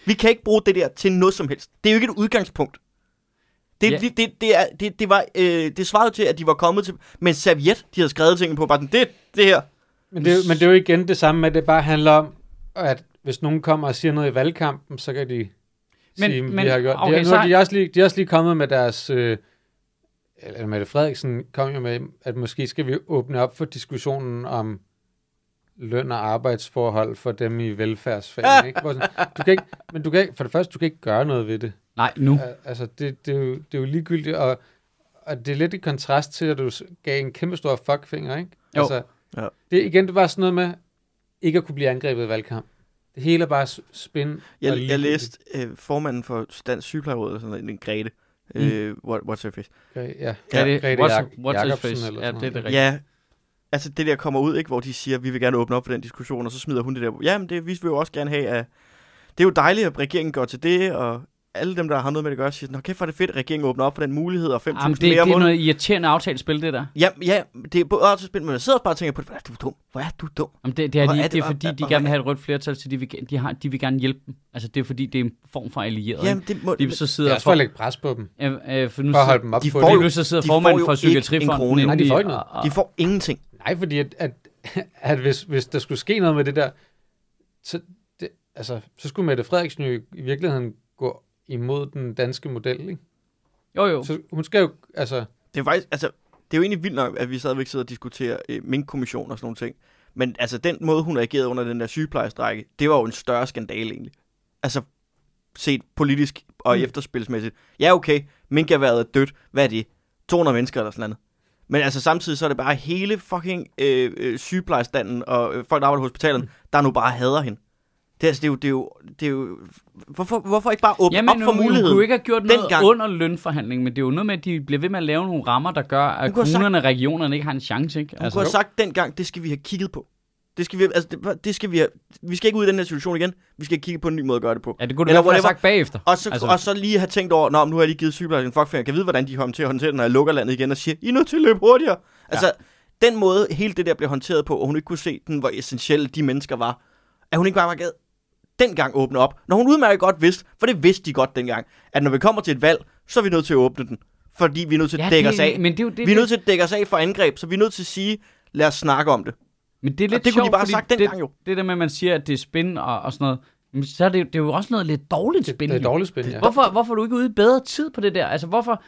Vi kan ikke bruge det der til noget som helst. Det er jo ikke et udgangspunkt. Det,
ja.
det, det, det, er, det, det, var, øh, det svarede til, at de var kommet til med en serviet, de havde skrevet tingene på. Bare sådan, det, det her.
Men det, er jo- men det er jo igen det samme med, at det bare handler om, at hvis nogen kommer og siger noget i valgkampen, så kan de men, sige,
men-
vi har gjort.
okay,
de, er, nu er de, også lige, de er også lige kommet med deres... Øh, eller Mette Frederiksen kom jo med, at måske skal vi åbne op for diskussionen om løn og arbejdsforhold for dem i velfærdsfag. ikke? Hvor sådan, du kan ikke, men du kan ikke, for det første, du kan ikke gøre noget ved det.
Nej, nu.
Al- Altså, det, det, er jo, det er jo ligegyldigt, og, og det er lidt i kontrast til, at du gav en kæmpe stor fuckfinger, ikke?
Jo.
Altså,
Ja.
det, igen, det var sådan noget med, ikke at kunne blive angrebet i valgkamp. Det hele er bare spin. og
Jeg, jeg
ligegyldigt.
læste øh, formanden for Dansk Sygeplejeråd, eller sådan noget, en Grete. Øh, what, what's her face?
Ja, ja.
Er det,
Grete
what's,
Jak-
what's
Jacobsen
face?
eller
Ja, det er det rigtigt.
Ja, altså det der kommer ud, ikke, hvor de siger, vi vil gerne åbne op for den diskussion, og så smider hun det der, jamen det vi vil jo også gerne have, at det er jo dejligt, at regeringen går til det, og alle dem, der har noget med det at gøre, siger, nå kæft, hvor er det fedt, at regeringen åbner op for den mulighed, og 5.000
Jamen, det,
mere
det
om
er
måneden.
noget irriterende aftalespil, det der.
Ja, ja, det er både også spændt, men jeg sidder også bare og tænker på det, hvor er du dum, hvor er du dum.
Jamen, det, det, er, de,
er
det,
det-
er fordi, de gerne vil have et rødt flertal, så de vil, de, har, de vil gerne hjælpe dem. Altså, det er fordi, det er en form for allieret.
Jamen, det må,
de så
Det
sidder
er også for at lægge pres på dem,
øh, øh, for nu
for at holde dem op
de får
det.
lige pludselig sidder
de får
formanden
jo
for
ikke en
Psykiatrifonden.
krone.
Nej, de får ikke
og-
noget.
og-
de får ingenting.
Nej, fordi at, at, at hvis, hvis der skulle ske noget med det der, så, det, altså, så skulle Mette Frederiksen jo i virkeligheden gå imod den danske model, ikke?
Jo, jo.
Så hun skal jo, altså,
Det er faktisk, altså, det er jo egentlig vildt nok, at vi stadigvæk sidder og diskuterer øh, minkkommission og sådan nogle ting. Men altså, den måde, hun reagerede under den der sygeplejestrække, det var jo en større skandale egentlig. Altså, set politisk og
Mm.
mm. efterspilsmæssigt. Ja, okay, minkerværet er dødt. Hvad er det? 200 mennesker eller sådan noget. Men altså samtidig så er det bare hele fucking øh, øh, sygeplejestanden og øh, folk, der arbejder på hospitalerne,
Mm.
der nu bare hader hende. Det, er, altså, det, er jo, det, er jo, det er jo... Hvorfor, hvorfor ikke bare åbne
Jamen,
op for
hun, hun
muligheden?
kunne jo ikke have gjort noget
dengang.
under lønforhandlingen, men det er jo noget med, at de bliver ved med at lave nogle rammer, der gør, at
Hun kunne
kommunerne og regionerne ikke har en chance, ikke?
Hun altså, kunne have sagt dengang, det skal vi have kigget på. Det skal vi, altså, det, det skal vi, vi skal ikke ud i den her situation igen. Vi skal kigge på en ny måde at gøre det på.
Ja, det kunne du
Eller
have sagt bagefter.
Og så,
Altså-
og så lige have tænkt over, Nå, nu har jeg lige givet sygeplejersken en fuckfinger. Jeg kan vide, hvordan de kommer til at håndtere det, når jeg lukker landet igen og siger, I er nødt til at løbe hurtigere. Altså, ja. den måde, hele det der blev håndteret på, og hun ikke kunne se den, hvor essentielle de mennesker var, at hun ikke bare var gad dengang åbne op. Når hun udmærket godt vidste, for det vidste de godt dengang, at når vi kommer til et valg, så er vi nødt til at åbne den. Fordi vi er nødt til at
Ja,
dække
det,
os af.
Men det er jo det,
vi er nødt til at dække os af for angreb, så vi er nødt til at sige, lad os snakke om det.
Men det er lidt
Og det kunne de
sjovt,
bare have sagt
det,
dengang jo.
Det der med, at man siger, at det er spin og, og sådan noget, men så er det, det er jo også noget lidt dårligt
det,
spin.
det er
jo.
dårligt spil, ja.
Hvorfor, hvorfor er du ikke ude i bedre tid på det der? Altså, hvorfor...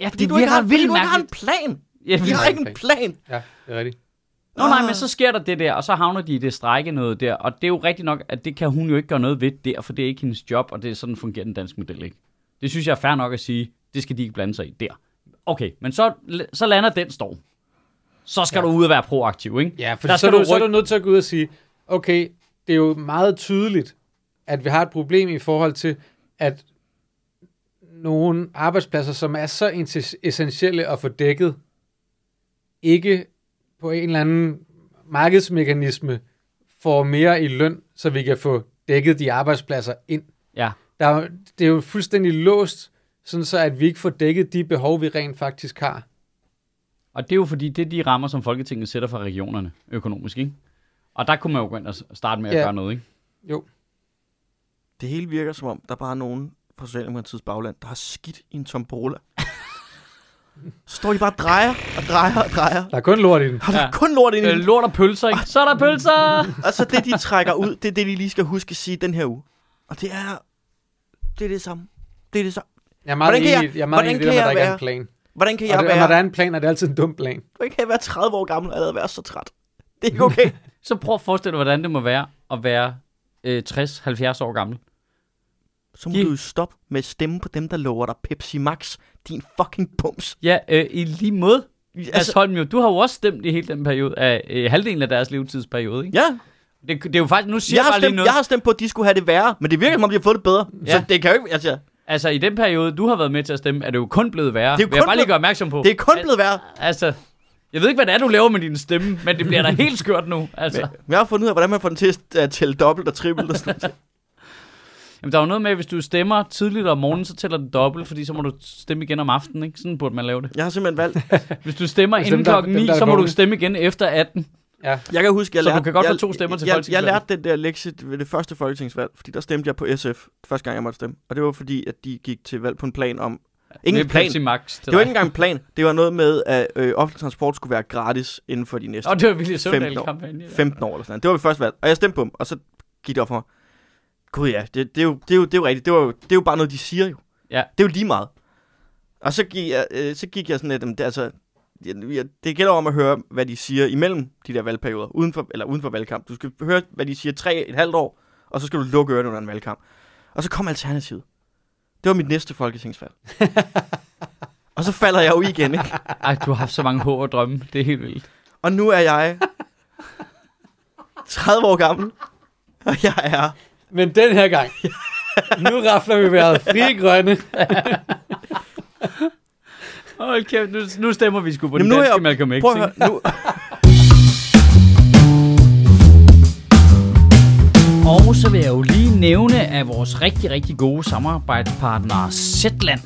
Ja,
Fordi du ikke har, fordi du ikke har en plan.
Ja,
Vi har ikke en plan.
Ja, det er rigtigt.
Nå nej, men så sker der det der, og så havner de i det strække noget der, og det er jo rigtigt nok, at det kan hun jo ikke gøre noget ved der, for det er ikke hendes job, og det er sådan fungerer den danske model ikke. Det synes jeg er fair nok at sige, det skal de ikke blande sig i der. Okay, men så, så lander den storm. Så skal
Ja.
du ud og være proaktiv, ikke?
Ja, for
Der
så
skal
du,
du
så er du nødt til at gå ud og sige, okay, det er jo meget tydeligt, at vi har et problem i forhold til, at nogle arbejdspladser, som er så essentielle at få dækket, ikke på en eller anden markedsmekanisme får mere i løn, så vi kan få dækket de arbejdspladser ind.
Ja.
Der er, det er jo fuldstændig låst, sådan så at vi ikke får dækket de behov, vi rent faktisk har.
Og det er jo fordi, det er de rammer, som Folketinget sætter for regionerne økonomisk, ikke? Og der kunne man jo gå ind og starte med at
Ja.
gøre noget, ikke?
Jo.
Det hele virker som om, der bare er nogen fra Socialdemokratiets bagland, der har skidt i en tombola. Så står de bare og drejer og drejer og drejer.
Der er kun lort i den.
Og der
Ja.
er kun lort i
Øh,
den.
lort og pølser, ikke? Så er der pølser!
Og så det, de trækker ud, det er det, de lige skal huske at sige den her uge. Og det er... Det er det samme. Det er det samme.
Jeg er meget
Hvordan kan
enig,
jeg-
jeg, er meget enig det,
kan
der, med, at der
jeg
ikke er en plan.
Hvordan kan
Og,
jeg
det, og når
være...
der er en plan, er det altid en dum plan.
Hvordan kan jeg være 30 år gammel og allerede være så træt? Det er ikke okay.
Så prøv at forestille dig, hvordan det må være at være øh, 60-70 år gammel.
Så må
Giv-
du jo stoppe med at stemme på dem, der lover dig Pepsi Max. Din fucking bums.
Ja, øh, i lige måde.
Altså,
Holm, jo, du har jo også stemt i hele den periode, af øh, halvdelen af deres levetidsperiode, ikke?
ja,
Det, det er jo faktisk, nu siger
jeg
jeg
har,
bare lige
stemt,
noget.
jeg har stemt på, at de skulle have det værre, men det virker som om, de har fået det bedre. Ja. Så det kan jo ikke... Altså,
Altså, i den periode, du har været med til at stemme, er det jo kun blevet værre.
Det er jo
Vil jeg
kun
bare lige gøre opmærksom på.
det er kun blevet værre.
Altså, jeg ved ikke, hvad det er, du laver med din stemme, men det bliver da helt skørt nu. Altså.
Men jeg har fundet ud af, hvordan man får den til at tælle dobbelt og trippelt. Og sådan noget.
Jamen, der er jo noget med, at hvis du stemmer tidligt om morgenen, så tæller det dobbelt, fordi så må du stemme igen om aftenen, ikke? Sådan burde man lave det.
Jeg har simpelthen valgt...
Hvis du stemmer
Hvis
inden klokken
dem,
9,
der er
så må du stemme igen efter 18.
Ja.
Jeg kan huske, jeg
Så du
lærte,
kan godt få
jeg,
to stemmer til
jeg, jeg lærte den der lektie ved det første folketingsvalg, fordi der stemte jeg på SF, første gang jeg måtte stemme. Og det var fordi, at de gik til valg på en plan om... Ingen plan.
Max
Det var ikke engang en plan. Det var noget med, at øh, offentlig transport skulle være gratis inden for de næste
Og det var virkelig
15 år.
Søvndal-kampagne.
15 år eller sådan noget. Det var ved første valg. Og jeg stemte på dem, og så gik det op for mig. Gud ja, det, det, er, jo, det, er, jo, det er jo rigtigt. Det, var jo, det er jo bare noget, de siger jo.
Ja.
Det er jo lige meget. Og så gik jeg, øh, så gik jeg sådan lidt, jamen, det, altså, jeg, jeg, det gælder om at høre, hvad de siger imellem de der valgperioder, uden for, eller uden for valgkamp. Du skal høre, hvad de siger tre, et halvt år, og så skal du lukke ørerne under en valgkamp. Og så kom Alternativet. Det var mit næste folketingsvalg. og så falder jeg jo igen, ikke?
Ej, du har haft så mange håb og drømme. Det er helt vildt.
Og nu er jeg 30 år gammel, og jeg er
Men den her gang, nu rafler vi vejret frie grønne.
Hold kæft, nu, nu stemmer vi sgu på
Jamen,
den
nu er
danske
jeg-
Malcolm X.
Prøv at høre, nu,
Og så vil jeg jo lige nævne af vores rigtig, rigtig gode samarbejdspartner Zetland,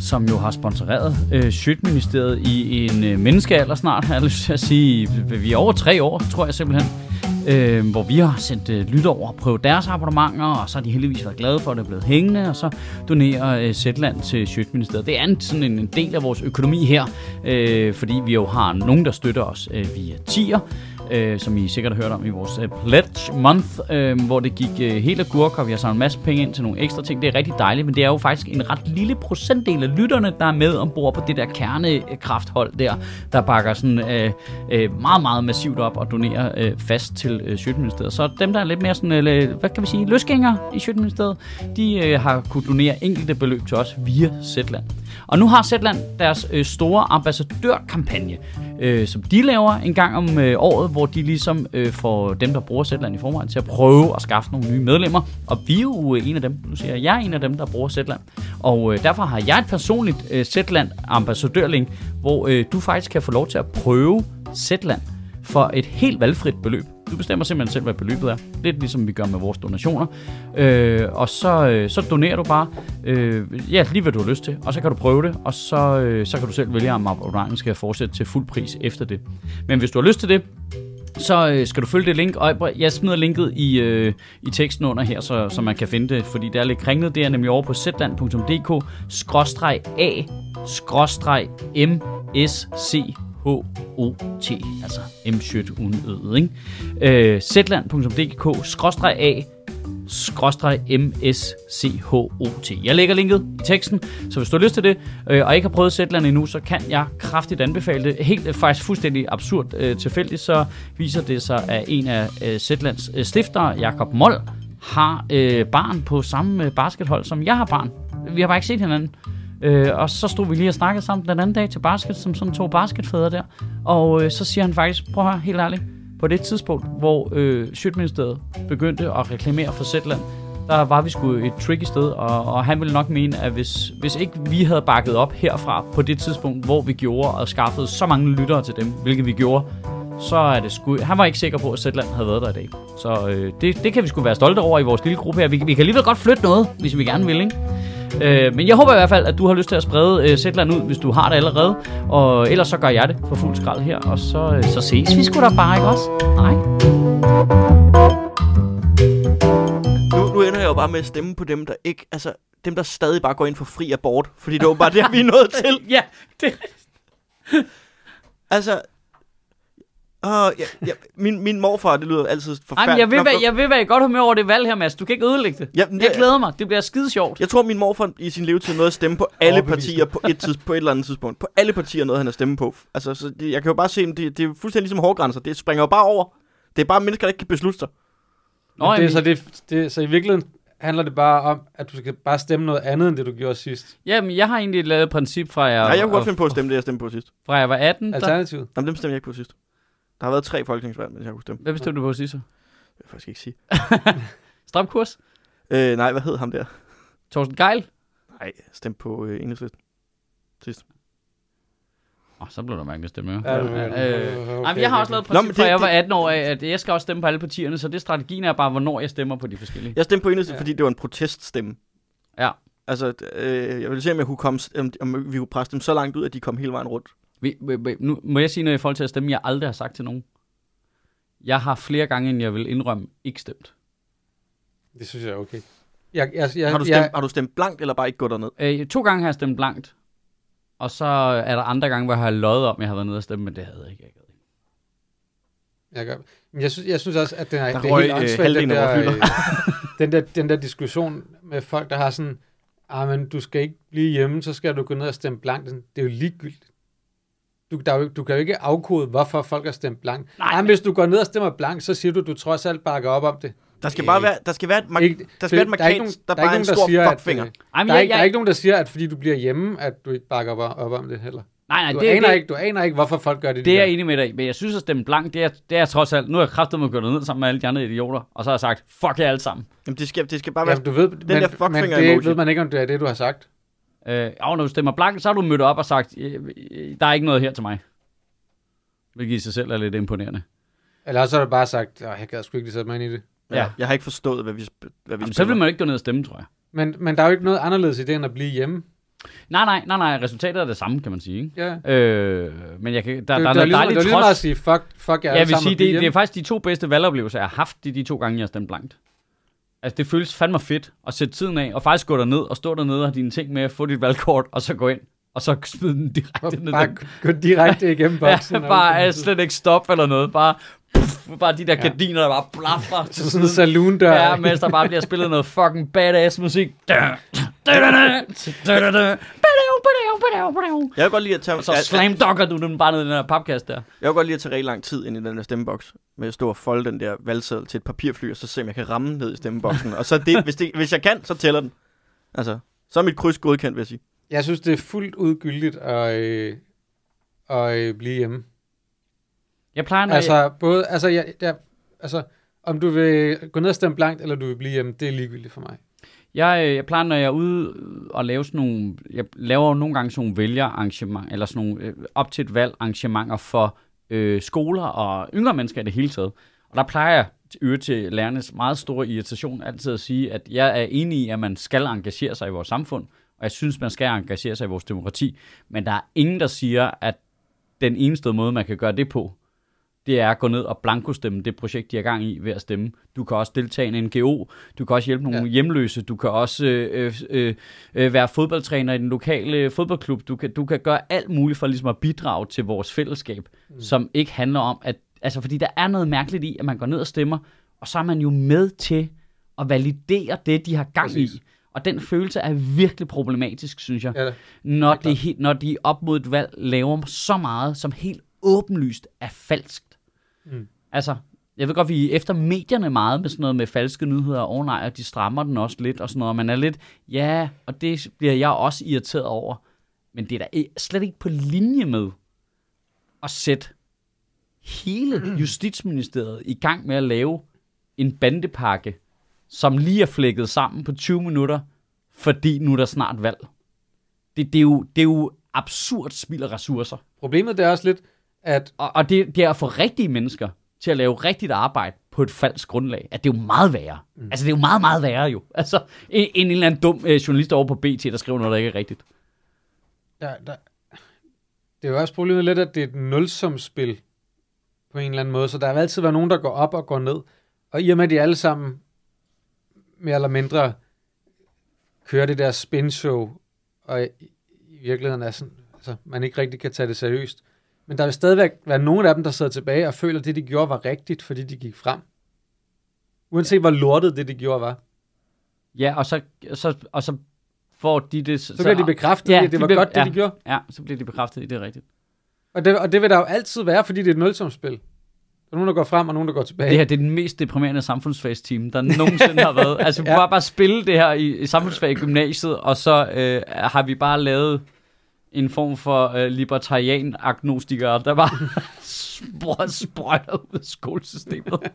som jo har sponsoreret øh, Sjøtministeriet i en øh, menneskealder snart, har jeg lyst til at sige. Vi er over tre år, tror jeg simpelthen. Øh, hvor vi har sendt øh, lytter over og prøvet deres abonnementer, og så har de heldigvis været glade for, at det er blevet hængende, og så donerer øh, Zetland til Sjøtministeriet. Det er en, sådan en, en del af vores økonomi her, øh, fordi vi jo har nogen, der støtter os øh, via tier, øh, som I sikkert har hørt om i vores øh, Pledge Month, øh, hvor det gik øh, helt agurk, og vi har samlet en masse penge ind til nogle ekstra ting. Det er rigtig dejligt, men det er jo faktisk en ret lille procentdel af lytterne, der er med ombord på det der kernekrafthold der, der bakker sådan øh, øh, meget, meget massivt op og donerer øh, fast til øh, Sjøtministeriet. Så dem, der er lidt mere sådan, øh, hvad kan vi sige, løsgængere i Sjøtministeriet, de øh, har kunne donere enkelte beløb til os via Zetland. Og nu har Zetland deres øh, store ambassadørkampagne, øh, som de laver en gang om øh, året, hvor de ligesom øh, får dem, der bruger Zetland i forvejen, til at prøve at skaffe nogle nye medlemmer. Og vi er jo øh, en af dem. Nu siger jeg, jeg er en af dem, der bruger Zetland. Og øh, derfor har jeg et personligt øh, Zetland ambassadørlink, hvor øh, du faktisk kan få lov til at prøve Zetland for et helt valgfrit beløb. Du bestemmer simpelthen selv, hvad beløbet er. Lidt ligesom vi gør med vores donationer. Øh, og så, øh, så donerer du bare, øh, ja, lige hvad du har lyst til. Og så kan du prøve det, og så, øh, så kan du selv vælge, om abonnementen skal fortsætte til fuld pris efter det. Men hvis du har lyst til det, så øh, skal du følge det link, og jeg smider linket i, øh, i teksten under her, så, så man kan finde det, fordi det er lidt kringlet. Det er nemlig over på zland.dk, H-O-T, altså M-shirt uden ikke? Øh, zland.dk, skråstreg A, skråstreg M-S-C-H-O-T. Jeg lægger linket i teksten, så hvis du har lyst til det, øh, og ikke har prøvet Zetland endnu, så kan jeg kraftigt anbefale det. Helt øh, faktisk fuldstændig absurd øh, tilfældigt, så viser det sig, at en af øh, Zetlands øh, stiftere, Jakob Moll, har øh, barn på samme øh, baskethold, som jeg har barn. Vi har bare ikke set hinanden. Øh, og så stod vi lige og snakkede sammen den anden dag til basket, som sådan to basketfædre der. Og øh, så siger han faktisk, prøv her helt ærligt, på det tidspunkt, hvor øh, Sjøtministeriet begyndte at reklamere for Zetland, der var vi sgu et tricky sted, og, og han ville nok mene, at hvis, hvis ikke vi havde bakket op herfra på det tidspunkt, hvor vi gjorde og skaffede så mange lyttere til dem, hvilket vi gjorde, så er det sgu... Han var ikke sikker på, at Zetland havde været der i dag. Så øh, det, det kan vi sgu være stolte over i vores lille gruppe her. Vi, vi kan alligevel godt flytte noget, hvis vi gerne vil, ikke? Øh, men jeg håber i hvert fald, at du har lyst til at sprede øh, Zetland ud, hvis du har det allerede. Og ellers så gør jeg det for fuld skrald her, og så, øh, så ses vi sgu da bare, ikke også? Nej.
Nu, nu ender jeg jo bare med at stemme på dem, der ikke... Altså, dem, der stadig bare går ind for fri abort. Fordi det var bare det, vi er nået til.
Ja, det...
Altså... Åh, ja, ja, min, min morfar, det lyder altid forfærdeligt.
men jeg vil,
Nå,
være, jeg vil være i godt humør over det valg her, Mads. Du kan ikke ødelægge det.
Ja,
Jeg glæder mig. Det bliver skide sjovt.
Jeg tror, min morfar i sin levetid nåede at stemme på alle partier på et, tids, på et eller andet tidspunkt. På alle partier nåede han at stemme på. Altså, så det, jeg kan jo bare se, det, det er fuldstændig ligesom hårgrænser. Det springer jo bare over. Det er bare mennesker, der ikke kan beslutte sig.
Nå, det, er,
jamen,
så, det, det, så i virkeligheden handler det bare om, at du skal bare stemme noget andet, end det du gjorde sidst.
Jamen, jeg har egentlig lavet et princip fra jeg,
Nej, jeg kunne godt finde på at stemme det, jeg stemte på sidst.
fra jeg var 18. Der,
Alternativet.
Jamen, dem stemte jeg ikke på sidst. Der har været tre folketingsvalg, mens jeg kunne stemme.
hvad bestemte du på sidst? så?
Det vil jeg faktisk ikke sige.
Stram kurs?
Øh, nej, hvad hed ham der?
Torsten Geil?
Nej, stemte på øh, enhedslisten. Sidst.
Åh, oh, så blev der mærkeligt stemme. jo.
Ja,
Øh,
okay,
Jamen, jeg har også lavet
men
princip, fra jeg var
det-
18 år af, at jeg skal også stemme på alle partierne, så det strategien er bare, hvornår jeg stemmer på de forskellige.
Jeg stemte på enhedslisten,
Ja.
ja. fordi det var en proteststemme.
Ja.
Altså, øh, jeg ville se, om, jeg kunne komme, om, om vi kunne presse dem så langt ud, at de kom hele vejen rundt.
Nu må jeg sige noget i forhold til at stemme, jeg aldrig har sagt til nogen. Jeg har flere gange, end jeg vil indrømme, ikke stemt.
Det synes jeg er okay. Jeg, jeg, jeg,
Har du, stemt,
jeg,
har du stemt blankt, eller bare ikke gået derned?
Øh, to gange har jeg stemt blankt, og så er der andre gange, hvor jeg har løjet om, at jeg har været nede og stemme, men det havde jeg ikke. Jeg
jeg, gør, men jeg, synes, jeg synes også, at den er,
Der
det er helt
øh,
åndssvagt, den, der, øh, den, der, den der diskussion med folk, der har sådan, ah, men du skal ikke blive hjemme, så skal du gå ned og stemme blankt. Det er jo ligegyldigt. Du, der er jo, du kan jo ikke afkode, hvorfor folk har stemt blankt.
Nej,
Nej, men hvis du går ned og stemmer blankt, så siger du, at du trods alt bakker op om det.
Der skal
Øh,
bare være, der skal være et, mark-
Ikke-
der skal være et
der er
markat,
ikke nogen-
der,
der er
bare er en stor
siger, at,
fuckfinger.
øh,
Ej, men
Der er,
jeg,
ikke, der er
jeg,
ikke nogen, der siger, at fordi du bliver hjemme, at du ikke bakker op, op om det heller.
nej, nej,
Du,
det,
aner
det,
ikke, du aner ikke, hvorfor folk gør det, de
det er
gør.
jeg enig med dig men jeg synes at stemme blank, det er, det er trods alt, nu har jeg kraftet mig gået ned sammen med alle de andre idioter, og så har jeg sagt, fuck jer alle sammen.
Jamen, det skal, det skal bare være...
Jamen, du ved, men,
der
men
fuckfinger
det
emoji.
ved man ikke, om det er det, du har sagt.
Øh, og når du stemmer blank, så har du mødt op og sagt, øh, øh, der er ikke noget her til mig. Hvilket i sig selv er lidt imponerende.
Eller så har du bare sagt, at jeg gad sgu ikke lige sætte mig ind i det.
Ja.
Ja.
Jeg har ikke forstået, hvad vi, hvad vi
Jamen, så vil man ikke gå ned og stemme, tror jeg.
Men, men der er jo ikke noget anderledes i det, end at blive hjemme.
Nej, nej, nej, nej, resultatet er det samme, kan man sige. Ikke?
Ja.
Øh, men jeg kan, der,
det,
der er
det,
noget
det, er ligesom, det er
dejligt
ligesom bare at
trods.
sige, fuck, fuck
Jeg
alle
vil
sammen
sige, det, det er faktisk de to bedste valgoplevelser, jeg har haft, de, de to gange, jeg har stemt blankt. Altså, det føles fandme fedt at sætte tiden af, og faktisk gå derned og stå dernede og have dine ting med, at få dit valgkort, og så gå ind, og så smide den direkte ned.
Bare gå direkte igennem boksen.
Ja, bare slet ikke stop eller noget. Bare bare de der
Ja.
gardiner, der bare blaffer til
Så sådan en saloon der.
Ja, mens der bare bliver spillet noget fucking badass musik.
Jeg vil godt lide at tage,
Og så slam dogger du den bare ned i den her papkasse der.
jeg vil godt lide at tage rigtig lang tid ind i den der stemmeboks, med at stå og folde den der valgseddel til et papirfly, og så se, om jeg kan ramme ned i stemmeboksen. og så det, hvis, det, hvis jeg kan, så tæller den. Altså, så er mit kryds godkendt, vil jeg sige.
Jeg synes, det er fuldt udgyldigt at, øh, at øh, blive hjemme.
Jeg plejer, når jeg,
Altså, både, altså, jeg, jeg, altså, om du vil gå ned og stemme blankt, eller du vil blive hjemme, det er ligegyldigt for mig.
jeg, øh, jeg plejer, når jeg er ude og lave sådan nogle, jeg laver nogle gange sådan nogle vælgerarrangementer, eller sådan nogle øh, op til et valg arrangementer for øh, skoler og yngre mennesker i det hele taget. Og der plejer jeg til øre til lærernes meget store irritation altid at sige, at jeg er enig i, at man skal engagere sig i vores samfund, og jeg synes, man skal engagere sig i vores demokrati, men der er ingen, der siger, at den eneste måde, man kan gøre det på, det er at gå ned og blankostemme det projekt, de er i gang i ved at stemme. Du kan også deltage i en NGO, du kan også hjælpe nogle
Ja.
ja. hjemløse, du kan også øh, øh, øh, være fodboldtræner i den lokale fodboldklub, du kan, du kan gøre alt muligt for ligesom at bidrage til vores fællesskab, mm. som ikke handler om, at, altså fordi der er noget mærkeligt i, at man går ned og stemmer, og så er man jo med til at validere det, de har gang
Præcis.
i. Og den følelse er virkelig problematisk, synes jeg
Ja, da.
når,
Helt
de, når de op mod et valg laver så meget, som helt åbenlyst er falskt.
Mm.
Altså, jeg ved godt, vi er efter medierne meget med sådan noget med falske nyheder, og nej, og de strammer den også lidt og sådan noget, og man er lidt, ja, og det bliver jeg også irriteret over. Men det er da slet ikke på linje med at sætte hele Justitsministeriet i gang med at lave en bandepakke, som lige er flækket sammen på 20 minutter, fordi nu er der snart valg. Det, det, er, jo, det er jo absurd spild af ressourcer.
Problemet det er også lidt, at
Og, og det, det er at få rigtige mennesker til at lave rigtigt arbejde på et falsk grundlag, at det er jo meget værre. Mm. Altså, det er jo meget, meget værre jo. Altså, en, en eller anden dum øh, journalist over på BT, der skriver noget, der ikke er rigtigt.
der, der, det er jo også problemet lidt, at det er et nulsumspil på en eller anden måde, så der vil altid være nogen, der går op og går ned. Og i og med, at de alle sammen mere eller mindre kører det der spin-show, og i, i virkeligheden er sådan, altså, man ikke rigtig kan tage det seriøst. Men der vil stadigvæk være nogle af dem, der sidder tilbage og føler, at det, de gjorde, var rigtigt, fordi de gik frem. Uanset hvor lortet det, de gjorde, var.
Ja, og så, så, og så får de det... Så,
Så bliver de bekræftet ja, i, at det
de
var
bliver-
godt, det
ja,
de gjorde.
Ja, så bliver de bekræftet i, det er rigtigt.
Og det, og det vil der jo altid være, fordi det er et nulsumspil. Der er nogen, der går frem, og nogen, der går tilbage.
Det her det er den mest deprimerende samfundsfagsteam, der nogensinde har været. Altså, vi
Ja.
ja. bare bare spille det her i, i samfundsfag i gymnasiet, og så øh, har vi bare lavet en form for øh, libertarian-agnostikere, der bare spr- sprøjter ud af skolesystemet.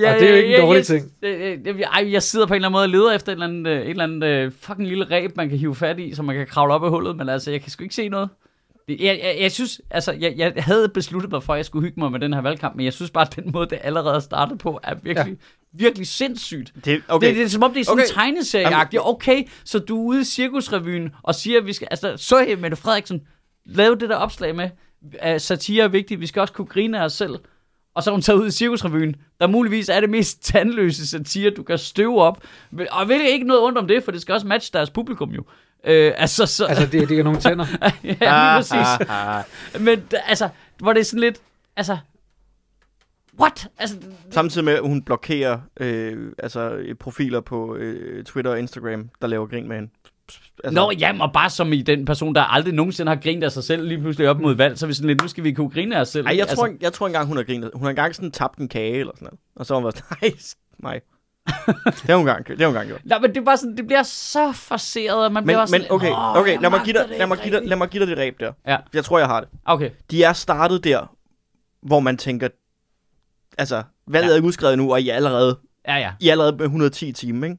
Ja,
Og det er jo ikke en
jeg-
dårlig
jeg,
ting.
Jeg, jeg, jeg, jeg sidder på en eller anden måde og leder efter et eller andet, øh, et eller andet øh, fucking lille ræb, man kan hive fat i, så man kan kravle op af hullet, men altså, jeg kan sgu ikke se noget. Jeg, jeg, jeg synes, altså, jeg, jeg havde besluttet mig for, at jeg skulle hygge mig med den her valgkamp, men jeg synes bare, at den måde, det allerede er startet på, er virkelig. Virkelig sindssygt.
Det,
Okay. Det, det er som om, det er sådan
Okay.
tegneserieagtigt. Okay, så du er ude i cirkusrevyen og siger, at vi skal... Altså, så jeg Mette Frederiksen lave det der opslag med, at satire er vigtigt, vi skal også kunne grine af os selv. Og så er hun taget ud i cirkusrevyen, der muligvis er det mest tandløse satire, du kan støve op. Men- Og vel ikke noget ondt om det, for det skal også matche deres publikum jo. Øh, altså, så,
Altså, det, det er nogle tænder.
ja, lige præcis. Men d- altså, hvor det er sådan lidt, altså, what? Altså,
Samtidig med, at hun blokerer øh, altså, øh, profiler på øh, Twitter og Instagram, der laver grin med hende.
Altså, Nå, jamen, og bare som i den person, der aldrig nogensinde har grint af sig selv, lige pludselig op mod valg, så er vi sådan lidt, nu skal vi kunne grine af os selv.
Ej, jeg
altså,
tror, jeg tror engang, hun har grinet. Hun har engang sådan tabt en kage eller sådan noget. Og så har hun sådan, nej, mig. det har hun engang, det har hun engang gjort.
Nej, men det er bare sådan, det bliver så forseret, og man
Men,
bliver
men
sådan,
okay,
"Åh,
okay
jeg
lad, mig give dig, lad, mig give dig,
rigtigt."
lad mig give dig det ræb der.
Ja.
Jeg tror, jeg har det.
Okay,
De er startet der, hvor man tænker, altså, valget
Ja.
er ikke udskrevet nu, og I er allerede,
ja, ja.
I er allerede med 110 timer, ikke?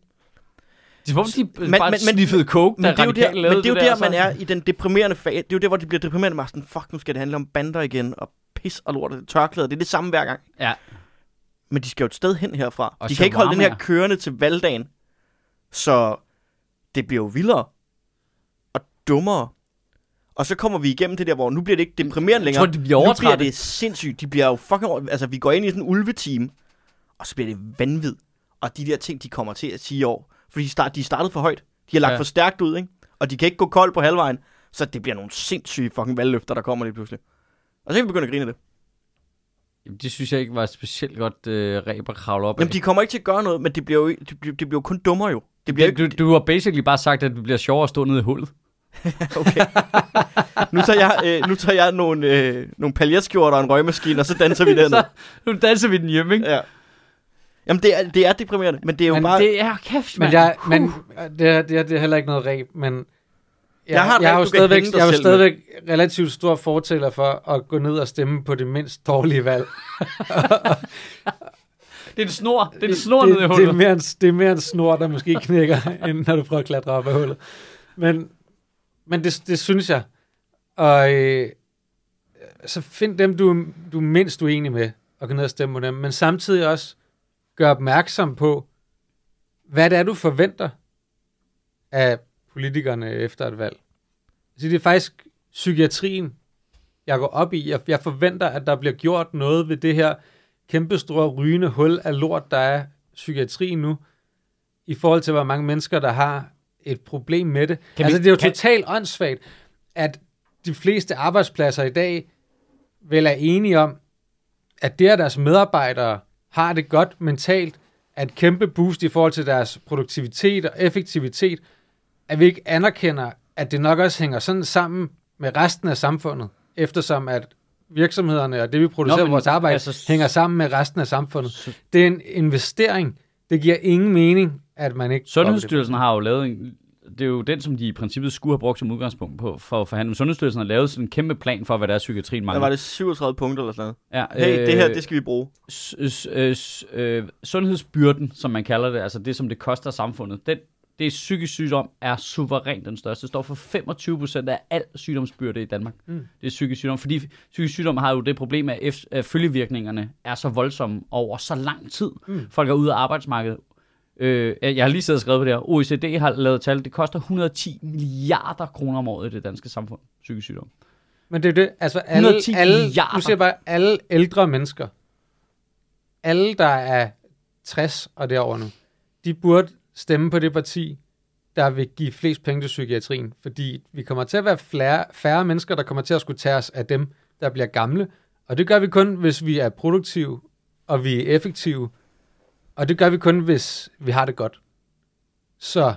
Det er som om, de
Men-
bare
men-
sniffede coke,
Men
da
det er jo der, men det er jo
der,
der man er i den deprimerende fase. Det er jo der, hvor det bliver deprimerende. Er sådan, fuck, nu skal det handle om bander igen, og pis og lort, og tørklæder. Det er det samme hver gang.
Ja.
Men de skal jo et sted hen herfra.
Og
de kan ikke holde den her kørende til valgdagen. Så det bliver jo vildere og dummere. Og så kommer vi igennem det der, hvor nu bliver det ikke deprimerende
Jeg
længere.
tror, de bliver
nu bliver det sindssygt. De bliver jo fucking... over- Altså, vi går ind i sådan en ulveteam, og så bliver det vanvid. Og de der ting, de kommer til at sige i år. Fordi de, start, de er startet for højt. De har lagt
Ja.
for stærkt ud, ikke? Og de kan ikke gå kold på halvvejen. Så det bliver nogle sindssyge fucking valgløfter, der kommer lige pludselig. Og så kan vi begynde at grine af det.
Jamen, det synes jeg ikke var et specielt godt øh, ræb at kravle op
Jamen,
af.
de kommer ikke til at gøre noget, men de bliver jo, de, bliver, de bliver jo kun dummere jo. Det bliver
du,
ikke...
du, du har basically bare sagt, at det bliver sjovere at stå nede i hullet.
Okay. nu tager jeg, øh, nu tager jeg nogle, øh, nogle paljetskjorter og en røgmaskine, og så danser vi
så
dernede.
nu danser vi den hjemme, ikke?
Ja. Jamen, det er, det er deprimerende, men det er jo
Men
bare...
Det er kæft,
Men,
mand.
jeg,
Huh.
men det, er, det, er, det er heller ikke noget ræb, men jeg,
Jeg har
jeg, er jo stadigvæk, jeg er jo stadigvæk relativt stor fortæller for at gå ned og stemme på det mindst dårlige valg.
Det er en snor. Det er en snor
det,
nede i
det, er
hullet.
mere en, det er mere en snor, der måske knækker, end når du prøver at klatre op af hullet. Men, men det, det synes jeg. Og øh, så find dem, du, du er mindst uenig med, og gå ned og stemme på dem. Men samtidig også gør opmærksom på, hvad det er, du forventer af politikerne efter et valg. Så det er faktisk psykiatrien, jeg går op i. Jeg, jeg forventer, at der bliver gjort noget ved det her kæmpestore rygende hul af lort, der er psykiatrien nu, i forhold til, hvor mange mennesker, der har et problem med det.
Kan
Kan
vi-
altså, det er jo
kan-
totalt åndssvagt, at de fleste arbejdspladser i dag vel er enige om, at det, at deres medarbejdere har det godt mentalt, er et kæmpe boost i forhold til deres produktivitet og effektivitet, at vi ikke anerkender, at det nok også hænger sådan sammen med resten af samfundet, eftersom at virksomhederne og det, vi producerer
Nå, men
vores arbejde,
altså,
altså, hænger sammen med resten af samfundet. Det er en investering. Det giver ingen mening, at man ikke...
Sundhedsstyrelsen har jo lavet en, det er jo den, som de i princippet skulle have brugt som udgangspunkt på for at forhandle. Sundhedsstyrelsen har lavet sådan en kæmpe plan for, hvad der er psykiatrien
Der
mangler.
var det 37 punkter eller sådan noget.
Ja,
Hey, det her, det skal vi bruge.
s- s- øh, s- øh, sundhedsbyrden, som man kalder det, altså det, som det koster samfundet, den, det er psykisk sygdom, er suverænt den største. Det står for 25 procent af al sygdomsbyrde i Danmark.
Mm.
Det er psykisk sygdom, fordi psykisk sygdom har jo det problem, at følgevirkningerne er så voldsomme over så lang tid.
Mm.
Folk er ude af arbejdsmarkedet. Øh, jeg har lige siddet og skrevet på det her. OECD har lavet tal. Det koster 110 milliarder kroner om året i det danske samfund. Psykisk sygdom.
Men det er jo det, altså alle,
110
alle
milliarder.
nu siger bare, alle ældre mennesker, alle der er 60 og derover nu, de burde stemme på det parti, der vil give flest penge til psykiatrien, fordi vi kommer til at være færre, færre mennesker, der kommer til at skulle tage os af dem, der bliver gamle, og det gør vi kun, hvis vi er produktive, og vi er effektive, og det gør vi kun, hvis vi har det godt. Så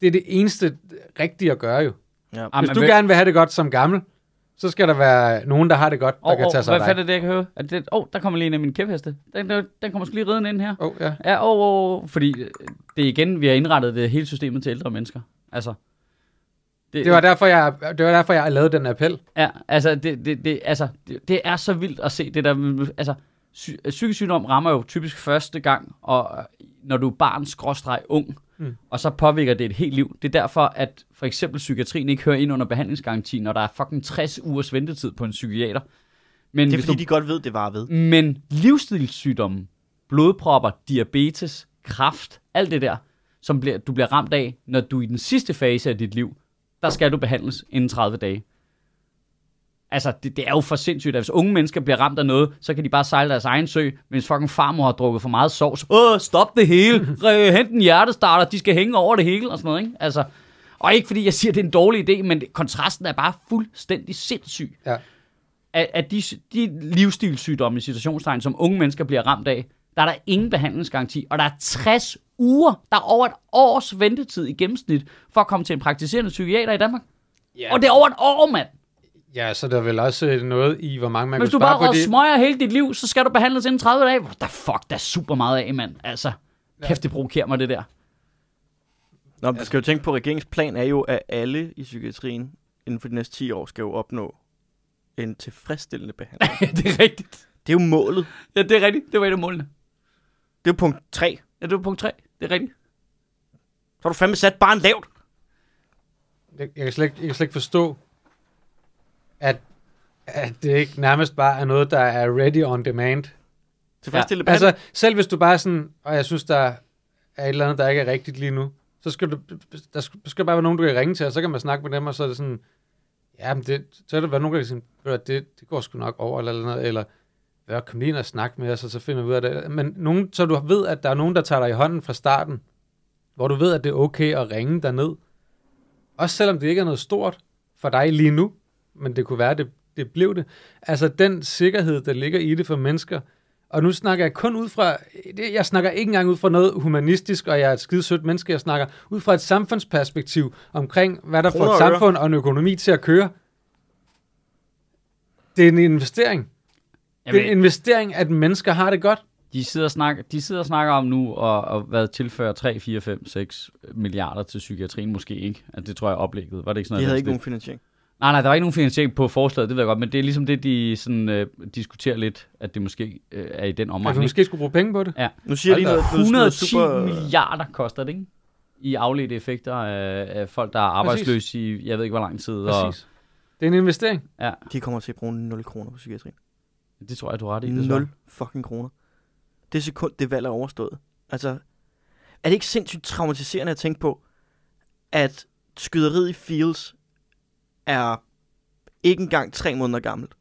det er det eneste rigtige at gøre jo.
Ja.
Jamen,
Hvis du
hvad-
gerne vil have det godt som gammel, så skal der være nogen, der har det godt, der
Åh,
kan
åh,
tage sig
hvad
af
fanden
dig.
er det, jeg kan høre? Er det, åh, der kommer lige en af mine kæpheste. Den, den, den kommer sgu lige ridende ind her.
Oh, ja.
Ja, åh, åh, åh, fordi øh, det er igen, vi har indrettet det hele systemet til ældre mennesker. Altså,
Det var derfor, jeg, det var derfor, jeg lavede den appel.
Ja, altså, det, det, det, altså det, det er så vildt at se det der. Altså, sy, psykisk sygdom rammer jo typisk første gang, og øh, når du er barn, skråstreg ung,
Mm.
og så påvirker det et helt liv. Det er derfor, at for eksempel psykiatrien ikke hører ind under behandlingsgarantien, når der er fucking 60 ugers ventetid på en psykiater. Men,
Det er fordi,
du,
de godt ved, det var ved.
men livsstilssygdomme, blodpropper, diabetes, kræft, alt det der, som bliver, du bliver ramt af, når du er i den sidste fase af dit liv, der skal du behandles inden 30 dage. Altså, det, det er jo for sindssygt, at hvis unge mennesker bliver ramt af noget, så kan de bare sejle deres egen sø, mens fucking farmor har drukket for meget sovs. Åh, stop det hele! Hent en hjertestarter, de skal hænge over det hele og sådan noget, ikke? Altså, og ikke fordi jeg siger, at det er en dårlig idé, men kontrasten er bare fuldstændig sindssyg
Ja.
at, at de, de livsstilssygdomme i situationstegn, som unge mennesker bliver ramt af, der er der ingen behandlingsgaranti, og der er 60 uger, der er over et års ventetid i gennemsnit, for at komme til en praktiserende psykiater i Danmark.
Ja.
Og det er over et år, mand!
Ja, så der er vel også øh, noget i, hvor mange man
Hvis
kan
du
spare
bare
på det.
smøger hele dit liv, så skal du behandles inden 30 dage. Der fuck, der er super meget af, mand. Altså, kæft, det provokerer mig, det der.
Nå, men du skal jo tænke på, at regeringens plan er jo, at alle i psykiatrien inden for de næste 10 år skal jo opnå en tilfredsstillende behandling.
det er rigtigt.
Det er jo målet.
Ja, det er rigtigt. Det var et af målene.
Det er jo punkt 3.
Ja, det var punkt 3. Det er rigtigt.
Så har du fandme sat barn lavt.
Jeg, jeg, kan slet ikke, jeg kan slet ikke forstå, at, det ikke nærmest bare er noget, der er ready on demand.
Tilfredsstillende ja.
Altså, selv hvis du bare sådan, og jeg synes, der er et eller andet, der ikke er rigtigt lige nu, så skal du, der skal, skal bare være nogen, du kan ringe til, og så kan man snakke med dem, og så er det sådan, ja, men det, så er der været nogen, der kan sige, "Ved du hvad, det, det går sgu nok over, eller noget, eller ja, kom lige ind og snak med os, og så finder vi ud af det. Men nogen, så du ved, at der er nogen, der tager dig i hånden fra starten, hvor du ved, at det er okay at ringe derned. Også selvom det ikke er noget stort for dig lige nu, men det kunne være, at det det blev det. Altså den sikkerhed, der ligger i det for mennesker, og nu snakker jeg kun ud fra, det- jeg snakker ikke engang ud fra noget humanistisk, og jeg er et skide sødt menneske, jeg snakker ud fra et samfundsperspektiv omkring, hvad der
Kroner
får et samfund og en økonomi til at køre. Det er en investering. Det er en
Jamen,
investering, at mennesker har det godt.
de, sidder og snakker, de sidder og snakker om nu, og, og hvad tilfører 3, 4, 5, 6 milliarder til psykiatrien, måske ikke. Altså, det tror jeg er oplægget. Var det ikke sådan
De
noget?
havde
i
ikke nogen finansiering.
Nej, nej, der var ikke nogen finansiering på forslaget, det ved jeg godt, men det er ligesom det, de sådan, øh, diskuterer lidt, at det måske øh, er i den omgang.
kan måske skulle bruge penge på det.
Nu siger de noget, noget, noget
110
super...
milliarder koster det, ikke? I afledte effekter af, af folk, der er arbejdsløse i, jeg ved ikke hvor lang tid. Og,
Præcis. Det er en investering.
ja,
De kommer til at bruge 0 kroner på psykiatrien.
det tror jeg, du har ret i. desværre.
0 fucking kroner. Det sekund, det valg er overstået. Altså, er det ikke sindssygt traumatiserende at tænke på, at skyderiet i Fields er ikke engang tre måneder gammelt.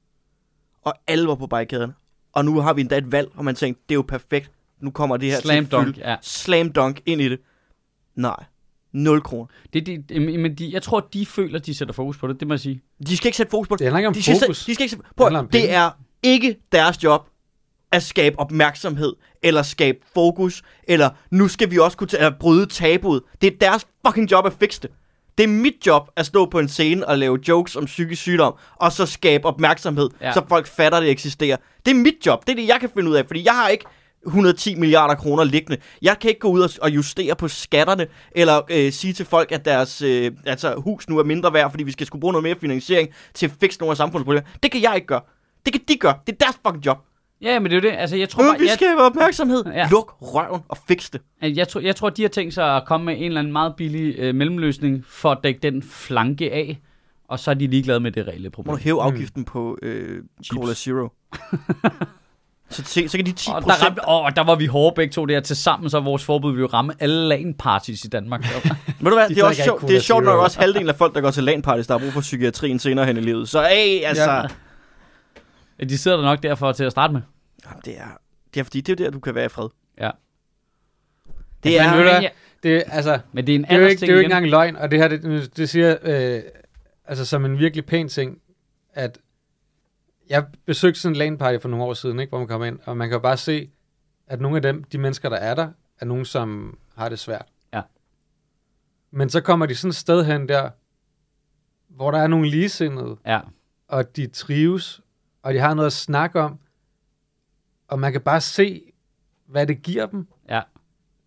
Og alle var på barrikaderne. Og nu har vi endda et valg, og man tænkte, det er jo perfekt. Nu kommer det her
Slam
til
dunk, ja.
Slam dunk ind i det. Nej. 0 kroner.
Det, det, men de, jeg tror, de føler, de sætter fokus på det, det må jeg sige.
De skal ikke sætte fokus på det.
Det handler ikke om
de skal,
fokus.
sætte- de skal ikke sætte,
Det
prøv, det
penge.
er ikke deres job at skabe opmærksomhed, eller skabe fokus, eller nu skal vi også kunne eller bryde tabuet. Det er deres fucking job at fikse det. Det er mit job at stå på en scene og lave jokes om psykisk sygdom, og så skabe opmærksomhed,
Ja.
så folk fatter, at det eksisterer. Det er mit job. Det er det, jeg kan finde ud af, fordi jeg har ikke 110 milliarder kroner liggende. Jeg kan ikke gå ud og- og justere på skatterne, eller øh, sige til folk, at deres øh, altså, hus nu er mindre værd, fordi vi skal skulle bruge noget mere finansiering til at fikse nogle af samfundsproblemer. Det kan jeg ikke gøre. Det kan de gøre. Det er deres fucking job.
Ja, men det er jo det. Altså, jeg tror,
Nu
bare,
vi
jeg,
skaber opmærksomhed.
Ja.
Luk røven og fix det.
jeg, tror, jeg tror, de har tænkt sig at komme med en eller anden meget billig øh, mellemløsning for at dække den flanke af, og så er de ligeglade med det reelle
Må
problem.
du hæve afgiften på øh, Cola Zero. så, se, så kan de 10
Og der,
procent...
ramte, åh, der var vi hårde begge to der til sammen, så vores forbud vil jo ramme alle LAN-parties i Danmark.
Ved du hvad,
De
det er, også sjovt, det er sjovt nok også halvdelen af folk, der går til LAN-parties, der har brug for psykiatrien senere hen i livet. Så hey, altså...
Ja.
De sidder der nok derfor til at starte med.
Det, er, det er fordi, det er der, du kan være i fred.
Ja.
Det
Men
er...
hvad?
ja,
Det, altså,
men det er en
det er jo ikke, det er jo ikke engang løgn, og det her, det, det siger øh, altså som en virkelig pæn ting, at jeg besøgte sådan en LAN party for nogle år siden, ikke, hvor man kom ind, og man kan jo bare se, at nogle af dem, de mennesker, der er der, er nogen, som har det svært.
Ja.
Men så kommer de sådan et sted hen der, hvor der er nogle ligesindede,
Ja.
og de trives, og de har noget at snakke om, og man kan bare se, hvad det giver dem.
Ja.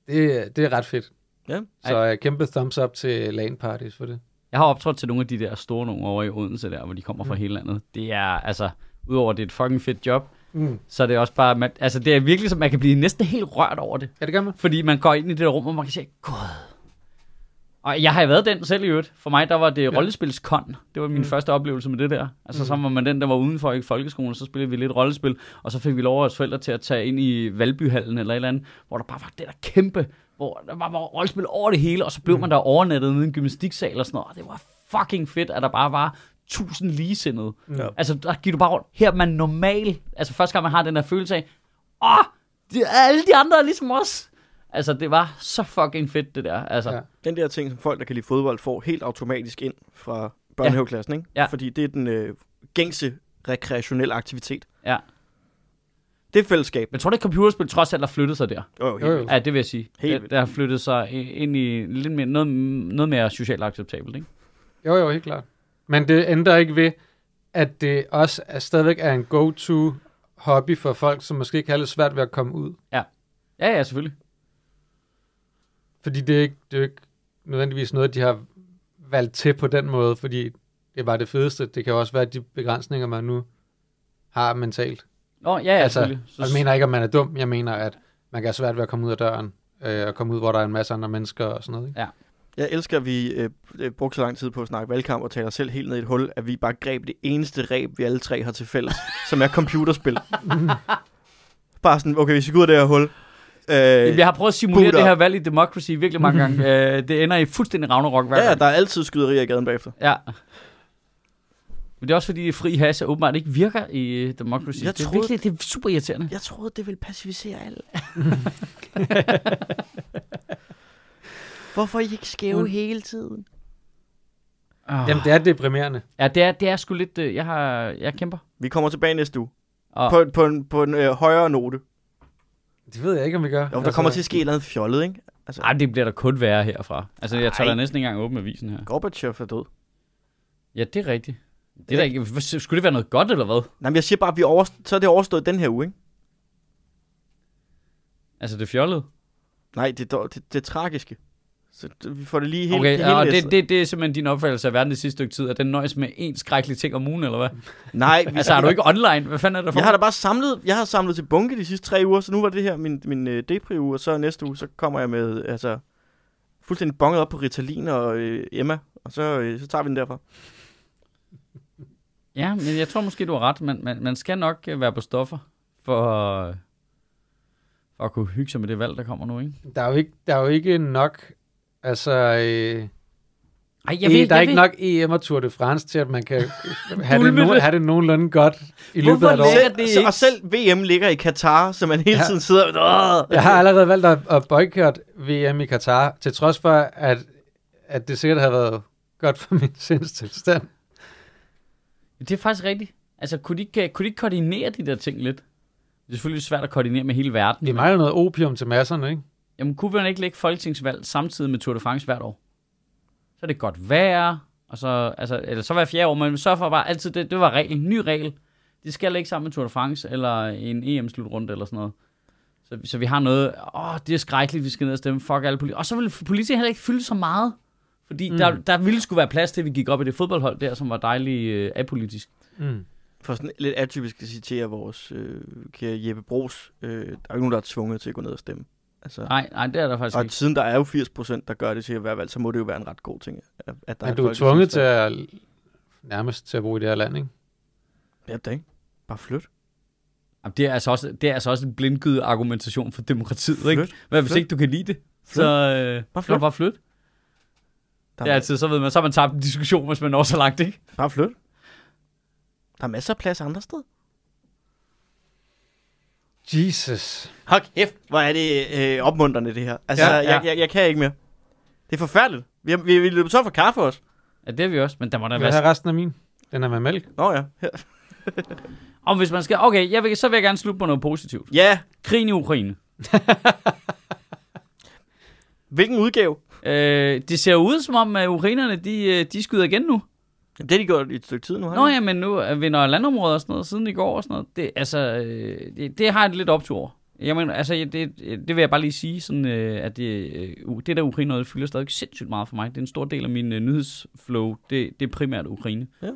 Det, det er ret fedt.
Ja.
Så uh, kæmpe thumbs up til LAN parties for det.
Jeg har optrådt til nogle af de der store nogle over i Odense der, hvor de kommer fra
Mm.
hele landet. Det er altså, udover at det er et fucking fedt job,
Mm.
så er det også bare, man, altså det er virkelig som, man kan blive næsten helt rørt over det.
Ja, det gør man.
Fordi man går ind i det der rum, og man kan sige, gud. Og jeg har været den selv i øvrigt. For mig, der var det
Ja.
rollespilskon. Det var min
Mm.
første oplevelse med det der. Altså,
Mm.
så var man den, der var udenfor i folkeskolen, så spillede vi lidt rollespil, og så fik vi lov af vores forældre til at tage ind i Valbyhallen eller et eller andet, hvor der bare var det der kæmpe, hvor der bare var rollespil over det hele, og så blev
Mm.
man der overnattet nede i en gymnastiksal og sådan noget. Og det var fucking fedt, at der bare var tusind ligesindede.
Ja.
Altså, der gik du bare rundt. Her er man normal. Altså, første gang man har den der følelse af, åh, de, alle de andre er ligesom os. Altså, det var så fucking fedt, det der. Altså,
Ja.
ja.
Den der ting, som folk, der kan lide fodbold, får helt automatisk ind fra børnehaveklassen, ikke?
Ja.
Fordi det er den øh, gængse rekreationelle aktivitet.
ja.
Det er fællesskab.
Men tror du ikke, computerspil trods alt har flyttet sig der?
Jo,
Jo, jo.
Ja, det vil jeg sige.
Helt
det,
vildt.
det har flyttet sig ind i lidt mere, noget, noget mere socialt acceptabelt, ikke?
Jo, jo, helt klart. Men det ændrer ikke ved, at det også er, stadigvæk er en go-to hobby for folk, som måske ikke har lidt svært ved at komme ud.
Ja, ja, selvfølgelig.
Fordi det er ikke, det er ikke nødvendigvis noget, de har valgt til på den måde, fordi det var det fedeste. Det kan også være de begrænsninger, man nu har mentalt.
Nå, ja, ja,
Altså,
selvfølgelig.
Og jeg mener ikke, at man er dum. Jeg mener, at man kan have svært ved at komme ud af døren, øh, og komme ud, hvor der er en masse andre mennesker og sådan noget. Ikke?
Jeg elsker, at vi øh, øh, brugte så lang tid på at snakke valgkamp og tale os selv helt ned i et hul, at vi bare greb det eneste reb, vi alle tre har til fælles, som er computerspil. bare sådan, okay, hvis vi går ud af det her hul. Øh,
Jamen, jeg har prøvet at simulere det her valg i Democracy virkelig mange gange. Øh, det ender i fuldstændig Ragnarok hver
ja, ja,
gang.
der er altid skyderier i gaden bagefter.
Ja. Men det er også fordi, fri hash åbenbart ikke virker i øh, Democracy.
Jeg
det, er
troede-
virkelig, det er super irriterende.
Jeg troede, det ville pacificere alle. Hvorfor er I ikke skæve
Mm.
hele tiden?
Oh.
Jamen, det er deprimerende.
Ja, det er, det er sgu lidt... Øh, jeg, har, jeg kæmper.
Vi kommer tilbage næste uge.
Og,
På, på en, på en øh, højere note.
Det ved jeg ikke, om vi gør.
Jo, der kommer til at ske et eller andet fjollet, ikke? Altså,
ej, det bliver der kun værre herfra. Altså, jeg tager
Ej.
da næsten ikke engang åbne avisen her.
Gorbachev er død.
Ja, det er rigtigt. Det er da ikke, skulle det være noget godt, eller hvad?
Nej, men jeg siger bare, at vi over, så er det overstået den her uge, ikke?
Altså, det fjollet.
Nej, det, er det, det er tragiske. Så vi får det lige helt,
Okay,
helt
ja, og
læst.
det, det, det er simpelthen din opfattelse af verden det sidste stykke tid, at den nøjes med én skrækkelig ting om ugen, eller hvad?
Nej, vi,
Altså, er du ikke online? Hvad fanden er der for?
Jeg har da bare samlet, jeg har samlet til bunke de sidste tre uger, så nu var det her min, min uh, depri-uge, og så næste uge, så kommer jeg med, altså, fuldstændig bonget op på Ritalin og øh, Emma, og så, øh, så tager vi den derfra.
Ja, men jeg tror måske, du har ret. Man, man, man skal nok øh, være på stoffer, for, øh, for at kunne hygge sig med det valg, der kommer nu, ikke?
Der er jo ikke, der er jo ikke nok... Altså, øh,
Ej,
jeg
jeg
ved,
ved,
der er
jeg
ikke
ved.
nok EM og Tour de France til, at man kan have, det, no,
det.
have det nogenlunde godt i løbet
Hvorfor
af et år.
det
så,
ikke-
og selv VM ligger i Katar, så man hele
Ja.
tiden sidder og...
Jeg har allerede valgt at, at boykotte VM i Katar, til trods for, at, at det sikkert har været godt for min sindstilstand.
Det er faktisk rigtigt. Altså, kunne de, ikke, kunne de ikke koordinere de der ting lidt? Det er selvfølgelig svært at koordinere med hele verden.
Vi mangler noget opium til masserne, ikke?
Jamen, kunne man ikke lægge folketingsvalg samtidig med Tour de France hvert år? Så er det godt vejr, og så, altså, eller så hver fjerde år, men sørg for bare altid, det, det var regel, ny regel. De skal ikke sammen med Tour de France, eller en EM-slutrunde, eller sådan noget. Så, så vi har noget, åh, det er skrækkeligt, vi skal ned og stemme, fuck alle politikere. Og så vil politikere heller ikke fylde så meget, fordi
Mm.
der, der ville skulle være plads til, at vi gik op i det fodboldhold der, som var dejligt øh, apolitisk.
Mm.
For sådan lidt atypisk at citere vores øh, kære Jeppe Bros, øh, der er jo ikke nogen, der er tvunget til at gå ned og stemme. Altså,
Nej, nej, det er der faktisk
og
ikke.
siden der er jo 80 procent, der gør det til at være valgt, så må det jo være en ret god ting. At, at der
Men
er
du er tvunget til at nærmest til at bo i det her land, ikke?
Ja, det er ikke. Bare flyt.
Jamen, det, er altså også, det er altså også en blindgyde argumentation for demokratiet, ikke?
Flyt.
Hvad hvis
Flyt.
ikke du kan lide det?
Flyt.
Så øh,
Bare flyt.
bare flytte.
Der
Det er altid, så ved man, så har man tabt en diskussion, hvis man når så langt, ikke?
Bare flyt. Der er masser af plads andre steder.
Jesus.
Hold kæft, hvor er det øh, opmuntrende det her. Altså,
Ja,
ja. Jeg, jeg, jeg kan ikke mere. Det er forfærdeligt. Vi har, vi, vi løber så for kaffe også.
Ja, det er vi også, men der må der være...
have resten af min. Den er med mælk.
Nå ja. Her.
Om hvis man skal... Okay, jeg vil, så vil jeg gerne slutte på noget positivt.
Ja,
Krigen i Ukraine.
hvilken udgave?
Øh, det ser ud som om, at ukrainerne, de, øh, de skyder igen nu.
Jamen, det har de gjort i et stykke tid nu. Har
Nå ja, men nu vinder landområder og sådan noget, siden i går og sådan noget. Det, altså, øh, det, det har jeg lidt optur over. Jeg mener, altså, det, det vil jeg bare lige sige, sådan, øh, at det, øh, det der Ukraine fylder stadig sindssygt meget for mig. Det er en stor del af min øh, nyhedsflow. Det, det er primært Ukraine.
Ja.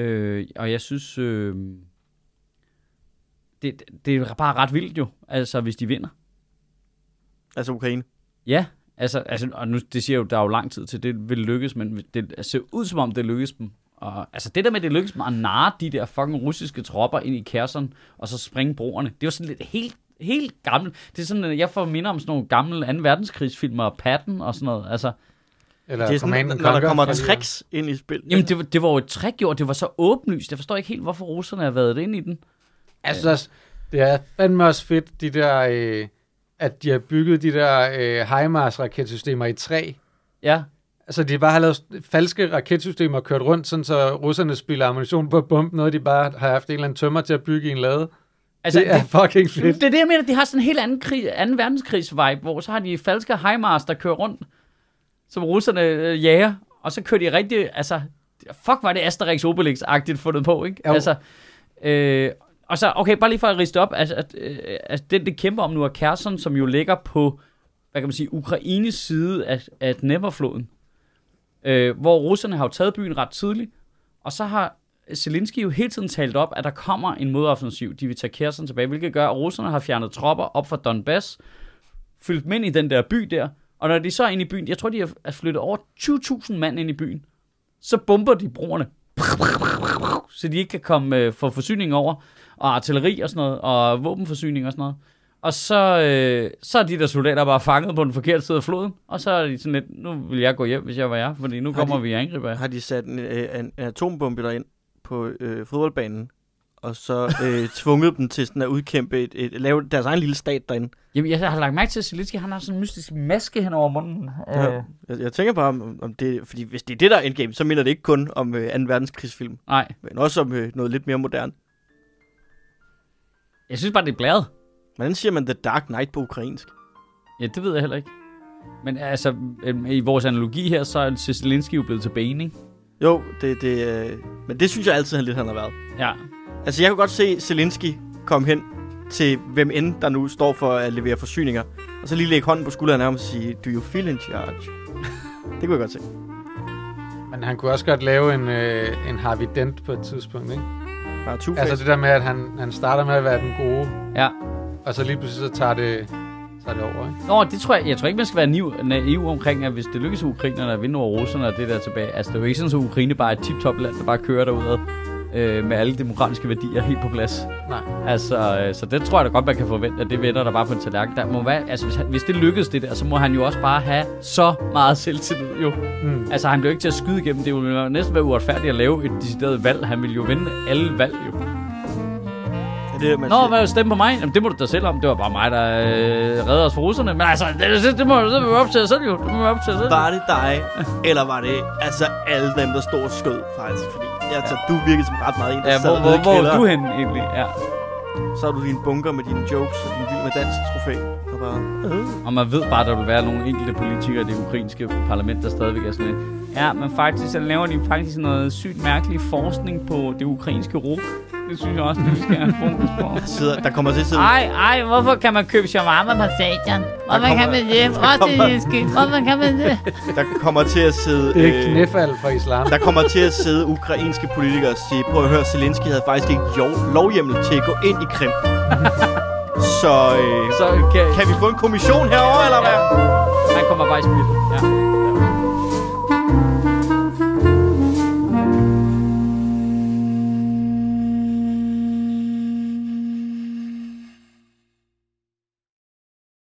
Øh, og jeg synes, øh, det, det er bare ret vildt jo, altså hvis de vinder.
Altså Ukraine.
Ja, altså, altså og nu, det siger jo, der er jo lang tid til, det vil lykkes, men det ser ud som om, det lykkes dem. Og, altså det der med, det lykkes dem at narre de der fucking russiske tropper ind i Kherson, og så springe broerne, det jo sådan lidt helt, helt gammelt. Det er sådan, at jeg får minder om sådan nogle gamle 2. verdenskrigsfilmer og Patton og sådan noget. Altså,
Eller
Det er sådan,
Command and
når der kommer tricks ind i spil.
jamen det, var- det var jo et trick, jo, og det var så åbenlyst. Jeg forstår ikke helt, hvorfor russerne har været ind i den.
Altså, det er fandme også fedt, de der, øh, at de har bygget de der øh, HIMARS-raketsystemer i træ.
Ja,
Altså, de bare har lavet falske raketsystemer kørt rundt, sådan så russerne spiller ammunition på at bombe noget, de bare har haft en eller anden tømmer til at bygge en lade.
altså,
det er fucking fedt.
Det er det, jeg mener. De har sådan en helt anden, krig, anden verdenskrigs-vibe, hvor så har de falske HIMARS, der kører rundt, som russerne øh, jager, og så kører de rigtig, altså, fuck var det Asterix Obelix-agtigt fundet på, ikke?
Jo.
Altså, øh, og så, okay, bare lige for at riste op, altså, at, øh, altså det, det kæmper om nu er Kherson, som jo ligger på, hvad kan man sige, Ukraines side af, af Dnepr-floden, øh, hvor russerne har jo taget byen ret tidligt, og så har Zelensky jo hele tiden talt op, at der kommer en modoffensiv. De vil tage Kherson tilbage, hvilket gør, at russerne har fjernet tropper op fra Donbass, fyldt dem ind i den der by der, og når de så er inde i byen, jeg tror, de har flyttet over 20.000 mand ind i byen, så bomber de broerne, så de ikke kan komme øh, for forsyning over, og artilleri og sådan noget, og våbenforsyning og sådan noget. Og så, øh, så er de der soldater bare fanget på den forkerte side af floden, og så er de sådan lidt, nu vil jeg gå hjem, hvis jeg var jer, fordi nu
Har
kommer
de-
vi i angreb af.
Har de sat en, øh, en, en atombombe derind på øh, fodboldbanen, og så øh, tvunget dem til sådan at udkæmpe et, et, lave deres egen lille stat derinde.
Jamen, jeg har lagt mærke til, at Zelensky, han har sådan en mystisk maske hen over munden.
Ja.
Øh,
Jeg, jeg tænker bare, om, om det, fordi hvis det er det, der er endgame, så minder det ikke kun om øh, 2. verdenskrigsfilm,
nej,
men også om øh, noget lidt mere moderne.
Jeg synes bare, det er blæret.
Hvordan siger man The Dark Knight på ukrainsk?
Ja, det ved jeg heller ikke. Men altså, øhm, i vores analogi her, så er Zelensky jo blevet til Bane, ikke?
Jo, det, det, øh, men det synes jeg altid, han lidt han har været.
Ja.
Altså, jeg kunne godt se Zelensky komme hen til hvem end, der nu står for at levere forsyninger, og så lige lægge hånden på skulderen af ham og sige, do you feel in charge? det kunne jeg godt se.
Men han kunne også godt lave en, øh, en Harvey Dent på et tidspunkt, ikke?
Bare two
Altså det der med, at han, han starter med at være den gode,
Ja.
og så lige pludselig så tager det, tager det over, ikke?
Nå, det tror jeg, jeg tror ikke, man skal være naiv, naiv omkring, at hvis det lykkes ukrainerne at vinde over russerne og det der tilbage, altså det er jo ikke sådan, at Ukraine bare er et tip-top land, der bare kører derudad øh, med alle demokratiske værdier helt på plads.
Nej.
Altså, øh, så det tror jeg da godt, man kan forvente, at det vender der bare på en tallerken. Der må være, altså, hvis, han- hvis det lykkes det der, så må han jo også bare have så meget selvtillid, jo.
Mm.
Altså, han bliver ikke til at skyde igennem. Det ville jo næsten være uretfærdigt at lave et decideret valg. Han ville jo vinde alle valg, jo.
Er det, man
Nå,
siger?
hvad stemme på mig? Jamen, det må du da selv om. Det var bare mig, der øh, redder os fra russerne. Men altså, det, det, det må vi op til os selv, jo. Det må op til os selv.
Var det dig, eller var det altså alle dem, der stod og skød, faktisk? Fordi altså, du virkede som ret meget en, der
Ja,
sad
hvor, hvor, hvor er du henne egentlig? Ja.
Så har du din bunker med dine jokes og din vild med dans trofæ. Og bare, øh.
Og man ved bare, at der vil være nogle enkelte politikere i det ukrainske parlament, der stadigvæk er sådan lidt. Ja, men faktisk så laver de faktisk noget sygt mærkelig forskning på det ukrainske rug. Det synes jeg også, det vi skal have fokus på.
Der, sidder, der kommer til at sidde...
Ej, ej, hvorfor kan man købe shawarma på stadion? Hvorfor
kommer-
kan man det? ske? Hvorfor kan man det?
Der kommer til at sidde...
Det er
øh,
knæfald for islam.
der kommer til at sidde ukrainske politikere og sige, prøv at høre, Zelensky havde faktisk ikke jo, lovhjemmel til at gå ind i Krim. Så øh,
Så kan,
kan vi få en kommission herover eller hvad?
han kommer bare i spil. Ja.